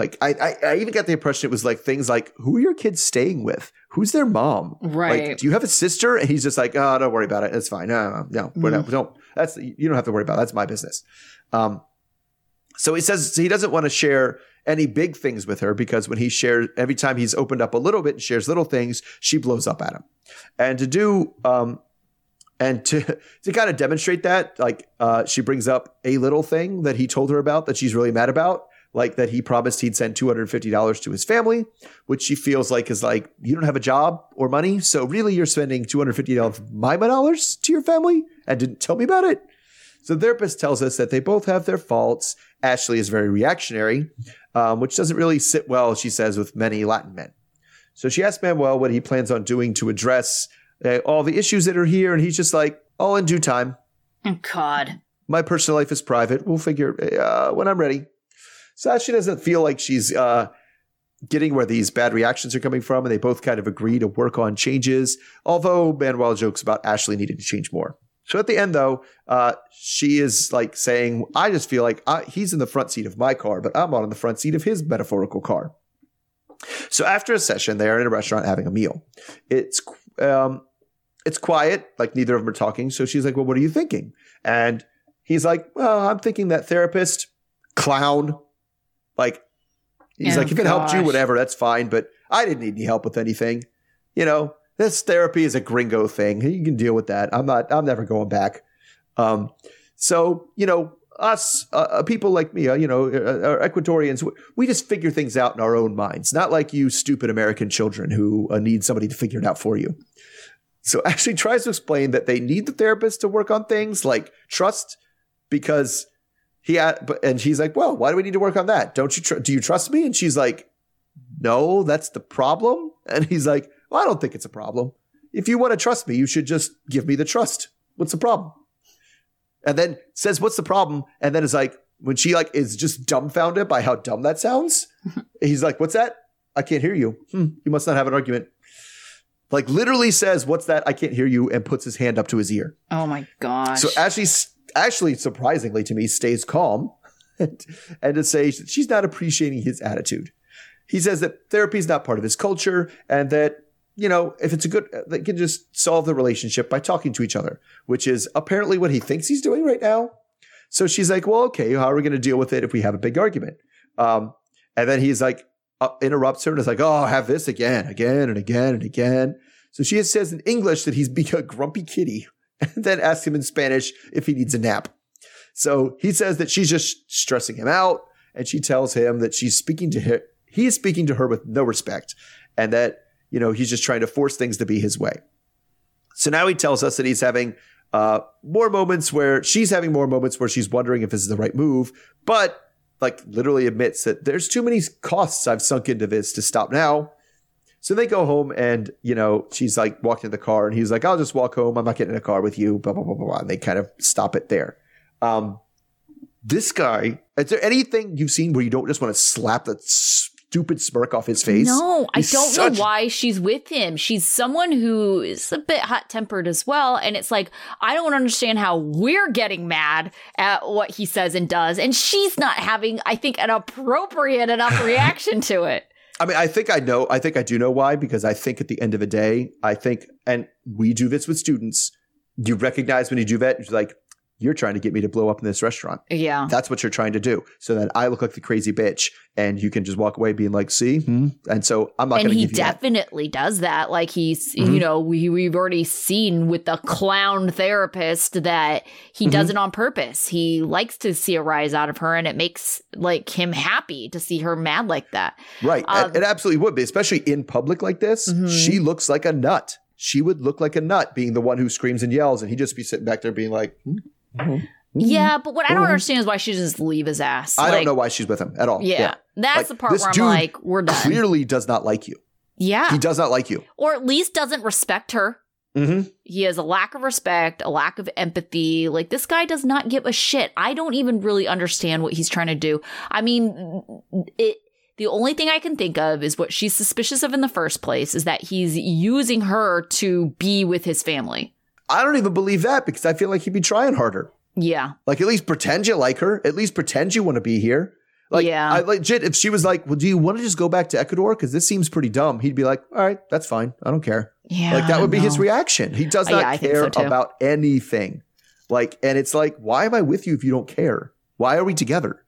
Speaker 3: like I, I, I even got the impression it was like things like, who are your kids staying with? Who's their mom?
Speaker 4: Right.
Speaker 3: Like, do you have a sister? And he's just like, oh, don't worry about it. It's fine. No, no, no, not, don't. That's you don't have to worry about. It. That's my business. Um, so he says he doesn't want to share any big things with her because when he shares, every time he's opened up a little bit and shares little things, she blows up at him. And to do, um, and to to kind of demonstrate that, like uh, she brings up a little thing that he told her about that she's really mad about, like that he promised he'd send two hundred fifty dollars to his family, which she feels like is like you don't have a job or money, so really you're spending two hundred fifty dollars my dollars to your family and didn't tell me about it. So the therapist tells us that they both have their faults. Ashley is very reactionary, um, which doesn't really sit well, she says, with many Latin men. So she asks Manuel what he plans on doing to address uh, all the issues that are here, and he's just like, all in due time.
Speaker 4: Oh, God.
Speaker 3: My personal life is private. We'll figure uh, when I'm ready. So Ashley doesn't feel like she's uh, getting where these bad reactions are coming from, and they both kind of agree to work on changes. Although Manuel jokes about Ashley needing to change more. So at the end, though, uh, she is like saying, "I just feel like I, he's in the front seat of my car, but I'm on the front seat of his metaphorical car." So after a session, they are in a restaurant having a meal. It's um, it's quiet, like neither of them are talking. So she's like, "Well, what are you thinking?" And he's like, "Well, I'm thinking that therapist, clown, like." He's
Speaker 4: Oh,
Speaker 3: like, if it helped you, whatever, that's fine. But I didn't need any help with anything. you know, this therapy is a gringo thing. You can deal with that. I'm not. I'm never going back. Um, so you know, us uh, uh people like me, uh, you know, uh, uh Ecuadorians, we just figure things out in our own minds. Not like you stupid American children who uh, need somebody to figure it out for you. So Ashley tries to explain that they need the therapist to work on things like trust, because he had, and she's like, well, why do we need to work on that? Don't you tr- do you trust me? And she's like, no, that's the problem. And he's like, well, I don't think it's a problem. If you want to trust me, you should just give me the trust. What's the problem? And then says, what's the problem? And then is like, when she like is just dumbfounded by how dumb that sounds, he's like, what's that? I can't hear you. Hmm, you must not have an argument. Like literally says, what's that? I can't hear you and puts his hand up to his ear.
Speaker 4: Oh my gosh.
Speaker 3: So actually, actually surprisingly to me, stays calm and, and to say she's not appreciating his attitude. He says that therapy is not part of his culture and that you know, if it's a good, they can just solve the relationship by talking to each other, which is apparently what he thinks he's doing right now. So she's like, well, okay, how are we going to deal with it if we have a big argument? Um, and then he's like, uh, interrupts her and is like, oh, have this again, again and again and again. So she says in English that he's being a grumpy kitty and then asks him in Spanish if he needs a nap. So he says that she's just stressing him out and she tells him that she's speaking to him. He is speaking to her with no respect and that you know, he's just trying to force things to be his way. So now he tells us that he's having uh, more moments where she's having more moments where she's wondering if this is the right move, but like literally admits that there's too many costs I've sunk into this to stop now. So they go home and, you know, she's like walking in the car and he's like, I'll just walk home. I'm not getting in a car with you, blah, blah, blah, blah, blah. And they kind of stop it there. Um, this guy, is there anything you've seen where you don't just want to slap the stupid smirk off his face.
Speaker 4: No, He's I don't such- know why she's with him. She's someone who is a bit hot tempered as well. And it's like, I don't understand how we're getting mad at what he says and does. And she's not having, I think, an appropriate enough reaction to it.
Speaker 3: I mean, I think I know, I think I do know why, because I think at the end of the day, I think, and we do this with students, you recognize when you do that, you're like, you're trying to get me to blow up in this restaurant.
Speaker 4: Yeah.
Speaker 3: That's what you're trying to do. So that I look like the crazy bitch and you can just walk away being like, see? Hmm? And so I'm not gonna.
Speaker 4: And
Speaker 3: he
Speaker 4: definitely
Speaker 3: that.
Speaker 4: does that. Like he's, mm-hmm. you know, we, we've already seen with the clown therapist that he mm-hmm. does it on purpose. He likes to see a rise out of her and it makes like him happy to see her mad like that.
Speaker 3: Right. Um, it absolutely would be, especially in public like this. Mm-hmm. She looks like a nut. She would look like a nut being the one who screams and yells and he'd just be sitting back there being like, hmm?
Speaker 4: Mm-hmm. Yeah, but what I don't understand is why she just leave his ass.
Speaker 3: I like, don't know why she's with him at all.
Speaker 4: Yeah, yeah. that's like, the part where I'm like, we're done.
Speaker 3: Clearly, does not like you.
Speaker 4: Yeah,
Speaker 3: he does not like you,
Speaker 4: or at least doesn't respect her.
Speaker 3: Mm-hmm.
Speaker 4: He has a lack of respect, a lack of empathy. Like this guy does not give a shit. I don't even really understand what he's trying to do. I mean, it. The only thing I can think of is what she's suspicious of in the first place is that he's using her to be with his family.
Speaker 3: I don't even believe that because I feel like he'd be trying harder.
Speaker 4: Yeah.
Speaker 3: Like at least pretend you like her. At least pretend you want to be here. Like, yeah. I legit, if she was like, well, do you want to just go back to Ecuador? Because this seems pretty dumb. He'd be like, all right, that's fine. I don't care.
Speaker 4: Yeah.
Speaker 3: Like that would be know. his reaction. He does not yeah, care so about anything. Like, and it's like, why am I with you if you don't care? Why are we together?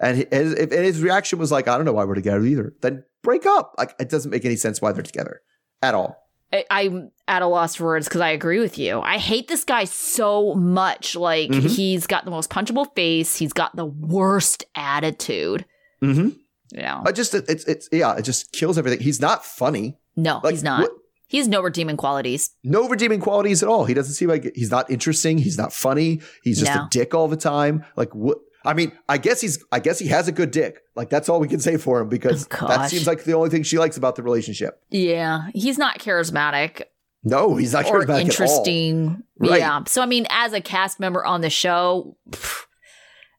Speaker 3: And his, and his reaction was like, I don't know why we're together either. Then break up. Like, it doesn't make any sense why they're together at all.
Speaker 4: I, am at a loss for words because I agree with you. I hate this guy so much. Like mm-hmm. he's got the most punchable face. He's got the worst attitude.
Speaker 3: Mm-hmm.
Speaker 4: Know,
Speaker 3: I just it's it's yeah, it just kills everything. He's not funny.
Speaker 4: No, like, he's not. What, has no redeeming qualities.
Speaker 3: No redeeming qualities at all. He doesn't seem like he's not interesting. He's not funny. He's just no. a dick all the time. Like what? I mean, I guess he's. I guess he has a good dick. Like that's all we can say for him because oh, that seems like the only thing she likes about the relationship.
Speaker 4: Yeah, he's not charismatic.
Speaker 3: No, he's not or charismatic
Speaker 4: interesting. Right. Yeah. So I mean, as a cast member on the show, pff,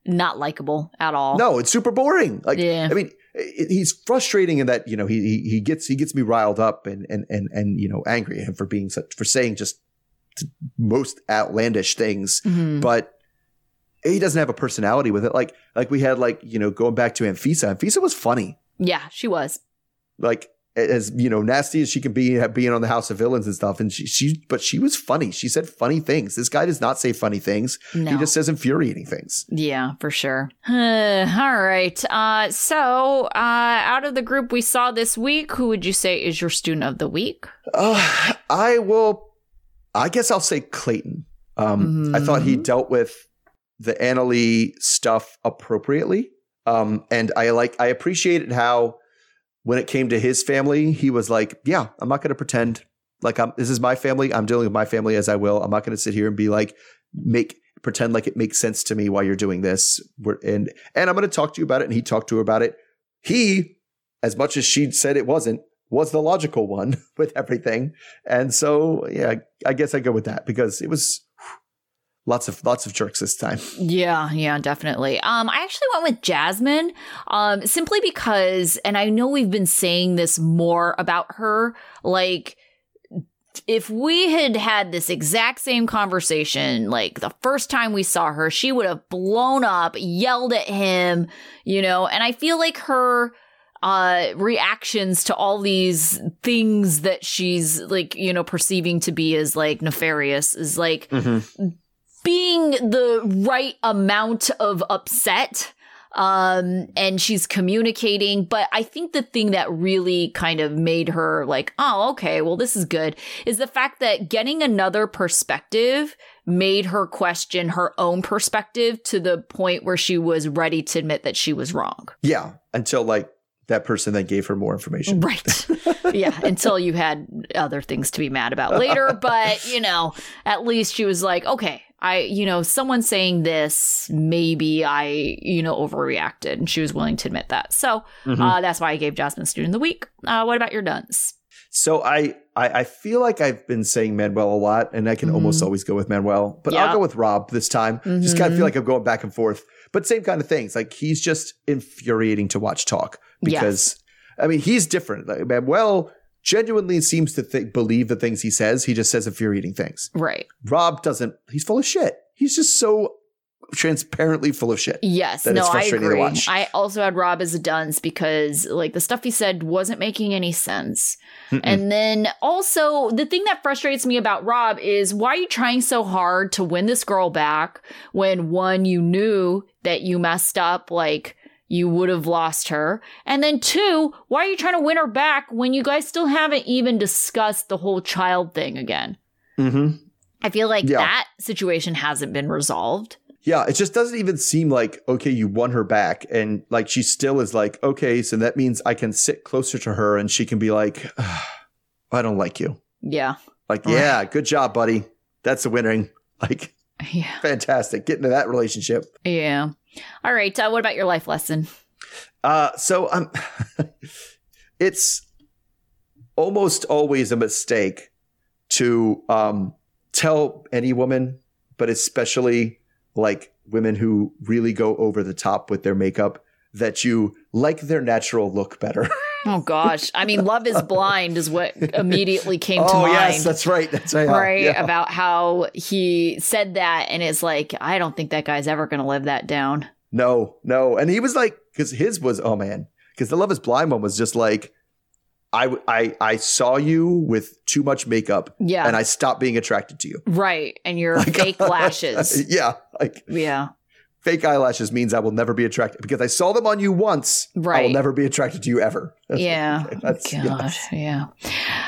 Speaker 4: not likable at all.
Speaker 3: No, it's super boring. Like, yeah. I mean, he's frustrating in that you know he, he he gets he gets me riled up and and and and you know angry at him for being such for saying just most outlandish things, mm-hmm. but he doesn't have a personality with it. Like like we had like you know going back to Anfisa. Anfisa was funny.
Speaker 4: Yeah, she was.
Speaker 3: Like as you know nasty as she can be being on the House of Villains and stuff. And she, she but she was funny. She said funny things. This guy does not say funny things.
Speaker 4: No.
Speaker 3: He just says infuriating things.
Speaker 4: Yeah, for sure. All right. Uh, so, uh, out of the group we saw this week, who would you say is your student of the week?
Speaker 3: Uh, I will. I guess I'll say Clayton. Um, I thought he
Speaker 4: Mhm.
Speaker 3: dealt with the Anali stuff appropriately. Um, and I like I appreciated how when it came to his family, he was like, "Yeah, I'm not going to pretend like I'm. This is my family. I'm dealing with my family as I will. I'm not going to sit here and be like make pretend like it makes sense to me while you're doing this. We're, and and I'm going to talk to you about it." And he talked to her about it. He, as much as she said it wasn't, was the logical one with everything. And so, yeah, I guess I go with that because it was lots of lots of jerks this time.
Speaker 4: Yeah, yeah, definitely. Um, I actually went with Jasmine, um, simply because, and I know we've been saying this more about her, like, if we had had this exact same conversation, like the first time we saw her, she would have blown up, yelled at him, you know, and I feel like her uh reactions to all these things that she's like you know perceiving to be as like nefarious is like being the right amount of upset um and she's communicating but i think the thing that really kind of made her like oh okay well this is good is the fact that getting another perspective made her question her own perspective to the point where she was ready to admit that she was wrong
Speaker 3: Yeah, until like that person then gave her more information.
Speaker 4: Right. yeah. Until you had other things to be mad about later. But, you know, at least she was like, okay, I, you know, someone saying this, maybe I, you know, overreacted. And she was willing to admit that. So
Speaker 3: Mhm.
Speaker 4: uh, that's why I gave Jasmine Student of the Week. Uh, what about your duns?
Speaker 3: So I, I I feel like I've been saying Manuel a lot, and I can almost
Speaker 4: Mhm.
Speaker 3: always go with Manuel, but
Speaker 4: Yeah.
Speaker 3: I'll go with Rob this time. Just kind of feel like I'm going back and forth, but same kind of things. Like he's just infuriating to watch talk because I mean he's different. Like, Manuel genuinely seems to think, believe the things he says. He just says infuriating things.
Speaker 4: Right.
Speaker 3: Rob doesn't. He's full of shit. He's just so transparently full of shit.
Speaker 4: Yes,
Speaker 3: that
Speaker 4: no,
Speaker 3: it's
Speaker 4: I
Speaker 3: frustrating to
Speaker 4: agree.
Speaker 3: watch.
Speaker 4: I also had Rob as a dunce because like the stuff he said wasn't making any sense.
Speaker 3: Mm-mm.
Speaker 4: And then also the thing that frustrates me about Rob is why are you trying so hard to win this girl back when one you knew that you messed up like you would have lost her. And then two, why are you trying to win her back when you guys still haven't even discussed the whole child thing again?
Speaker 3: mm-hmm.
Speaker 4: I feel like
Speaker 3: Yeah.
Speaker 4: that situation hasn't been resolved.
Speaker 3: Yeah, it just doesn't even seem like okay, you won her back, and like she still is like okay, so that means I can sit closer to her, and she can be like, "Ah, I don't like you.
Speaker 4: Yeah.
Speaker 3: Like,
Speaker 4: Right.
Speaker 3: yeah, good job, buddy. That's the winning. Like,
Speaker 4: Yeah.
Speaker 3: fantastic. Get into that relationship.
Speaker 4: Yeah. All right. Uh, what about your life lesson?
Speaker 3: Uh, so um, it's almost always a mistake to um, tell any woman, but especially like women who really go over the top with their makeup, that you like their natural look better.
Speaker 4: Oh gosh. I mean, Love is Blind is what immediately came to
Speaker 3: oh
Speaker 4: mind.
Speaker 3: yes, that's right. That's right.
Speaker 4: right
Speaker 3: Yeah.
Speaker 4: about how he said that and it's like I don't think that guy's ever going to live that down.
Speaker 3: No, no. And he was like, because his was, oh man, because the Love is Blind one was just like, I, I, I saw you with too much makeup
Speaker 4: Yeah.
Speaker 3: and I stopped being attracted to you.
Speaker 4: right. And your
Speaker 3: Like-
Speaker 4: fake lashes.
Speaker 3: yeah. Like
Speaker 4: yeah.
Speaker 3: Fake eyelashes means I will never be attracted because I saw them on you once. Right. I will never be attracted to you ever.
Speaker 4: Yeah.
Speaker 3: That's,
Speaker 4: God.
Speaker 3: yes.
Speaker 4: Yeah.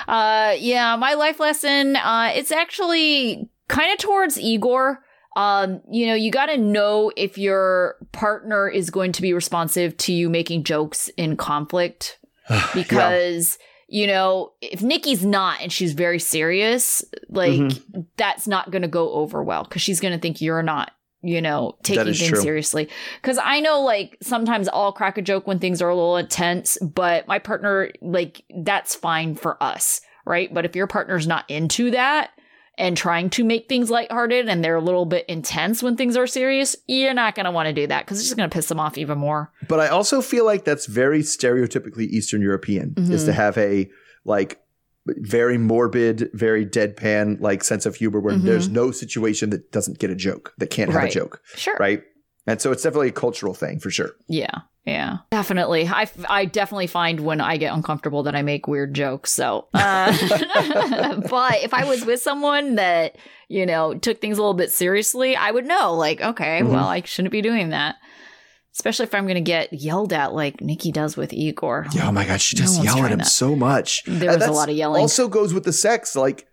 Speaker 4: Uh yeah, my life lesson uh it's actually kind of towards Igor. Um, you know, you got to know if your partner is going to be responsive to you making jokes in conflict because you know, if Nikki's not and she's very serious, like
Speaker 3: Mm-hmm.
Speaker 4: that's not going to go over well cuz she's going to think you're not you know, taking things
Speaker 3: true.
Speaker 4: seriously. Because I know, like, sometimes I'll crack a joke when things are a little intense, but my partner, like, that's fine for us, right? But if your partner's not into that and trying to make things lighthearted and they're a little bit intense when things are serious, you're not going to want to do that because it's just going to piss them off even more.
Speaker 3: But I also feel like that's very stereotypically Eastern European is
Speaker 4: Mhm.
Speaker 3: to have a like very morbid, very deadpan like sense of humor where
Speaker 4: Mhm.
Speaker 3: there's no situation that doesn't get a joke, that can't have
Speaker 4: Right.
Speaker 3: a joke,
Speaker 4: Sure.
Speaker 3: right? And so it's definitely a cultural thing for sure.
Speaker 4: Yeah. Yeah, definitely. I, I definitely find when I get uncomfortable that I make weird jokes. So, uh, but if I was with someone that, you know, took things a little bit seriously, I would know, like, okay,
Speaker 3: Mhm.
Speaker 4: well, I shouldn't be doing that. Especially if I'm going to get yelled at like Nikki does with Igor.
Speaker 3: Yeah, oh my god, she just yelled at him so much.
Speaker 4: There
Speaker 3: And
Speaker 4: was a lot of yelling.
Speaker 3: Also goes with the sex. Like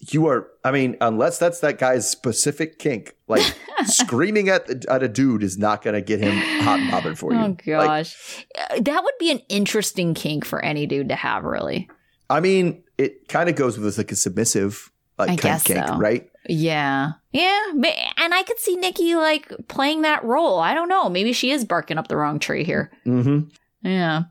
Speaker 3: you are. I mean, unless that's that guy's specific kink, like screaming at the, at a dude is not going to get him hot and bothered for you.
Speaker 4: Oh gosh. Uh, that would be an interesting kink for any dude to have, really.
Speaker 3: I mean, it kind of goes with like a submissive like
Speaker 4: I
Speaker 3: kind of kink,
Speaker 4: so.
Speaker 3: right?
Speaker 4: Yeah. Yeah. And I could see Nikki like playing that role. I don't know. Maybe she is barking up the wrong tree here.
Speaker 3: Mm-hmm.
Speaker 4: Yeah.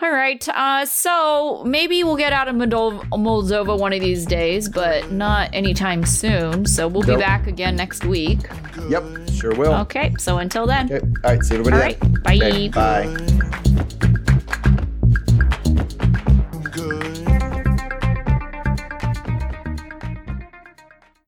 Speaker 4: All right. Uh, so maybe we'll get out of Moldova, Moldova one of these days, but not anytime soon. So we'll
Speaker 3: Nope.
Speaker 4: be back again next week.
Speaker 3: Yep, sure will.
Speaker 4: Okay. So until then.
Speaker 3: Okay. All right. See everybody
Speaker 4: All
Speaker 3: then.
Speaker 4: Bye.
Speaker 3: Okay, bye.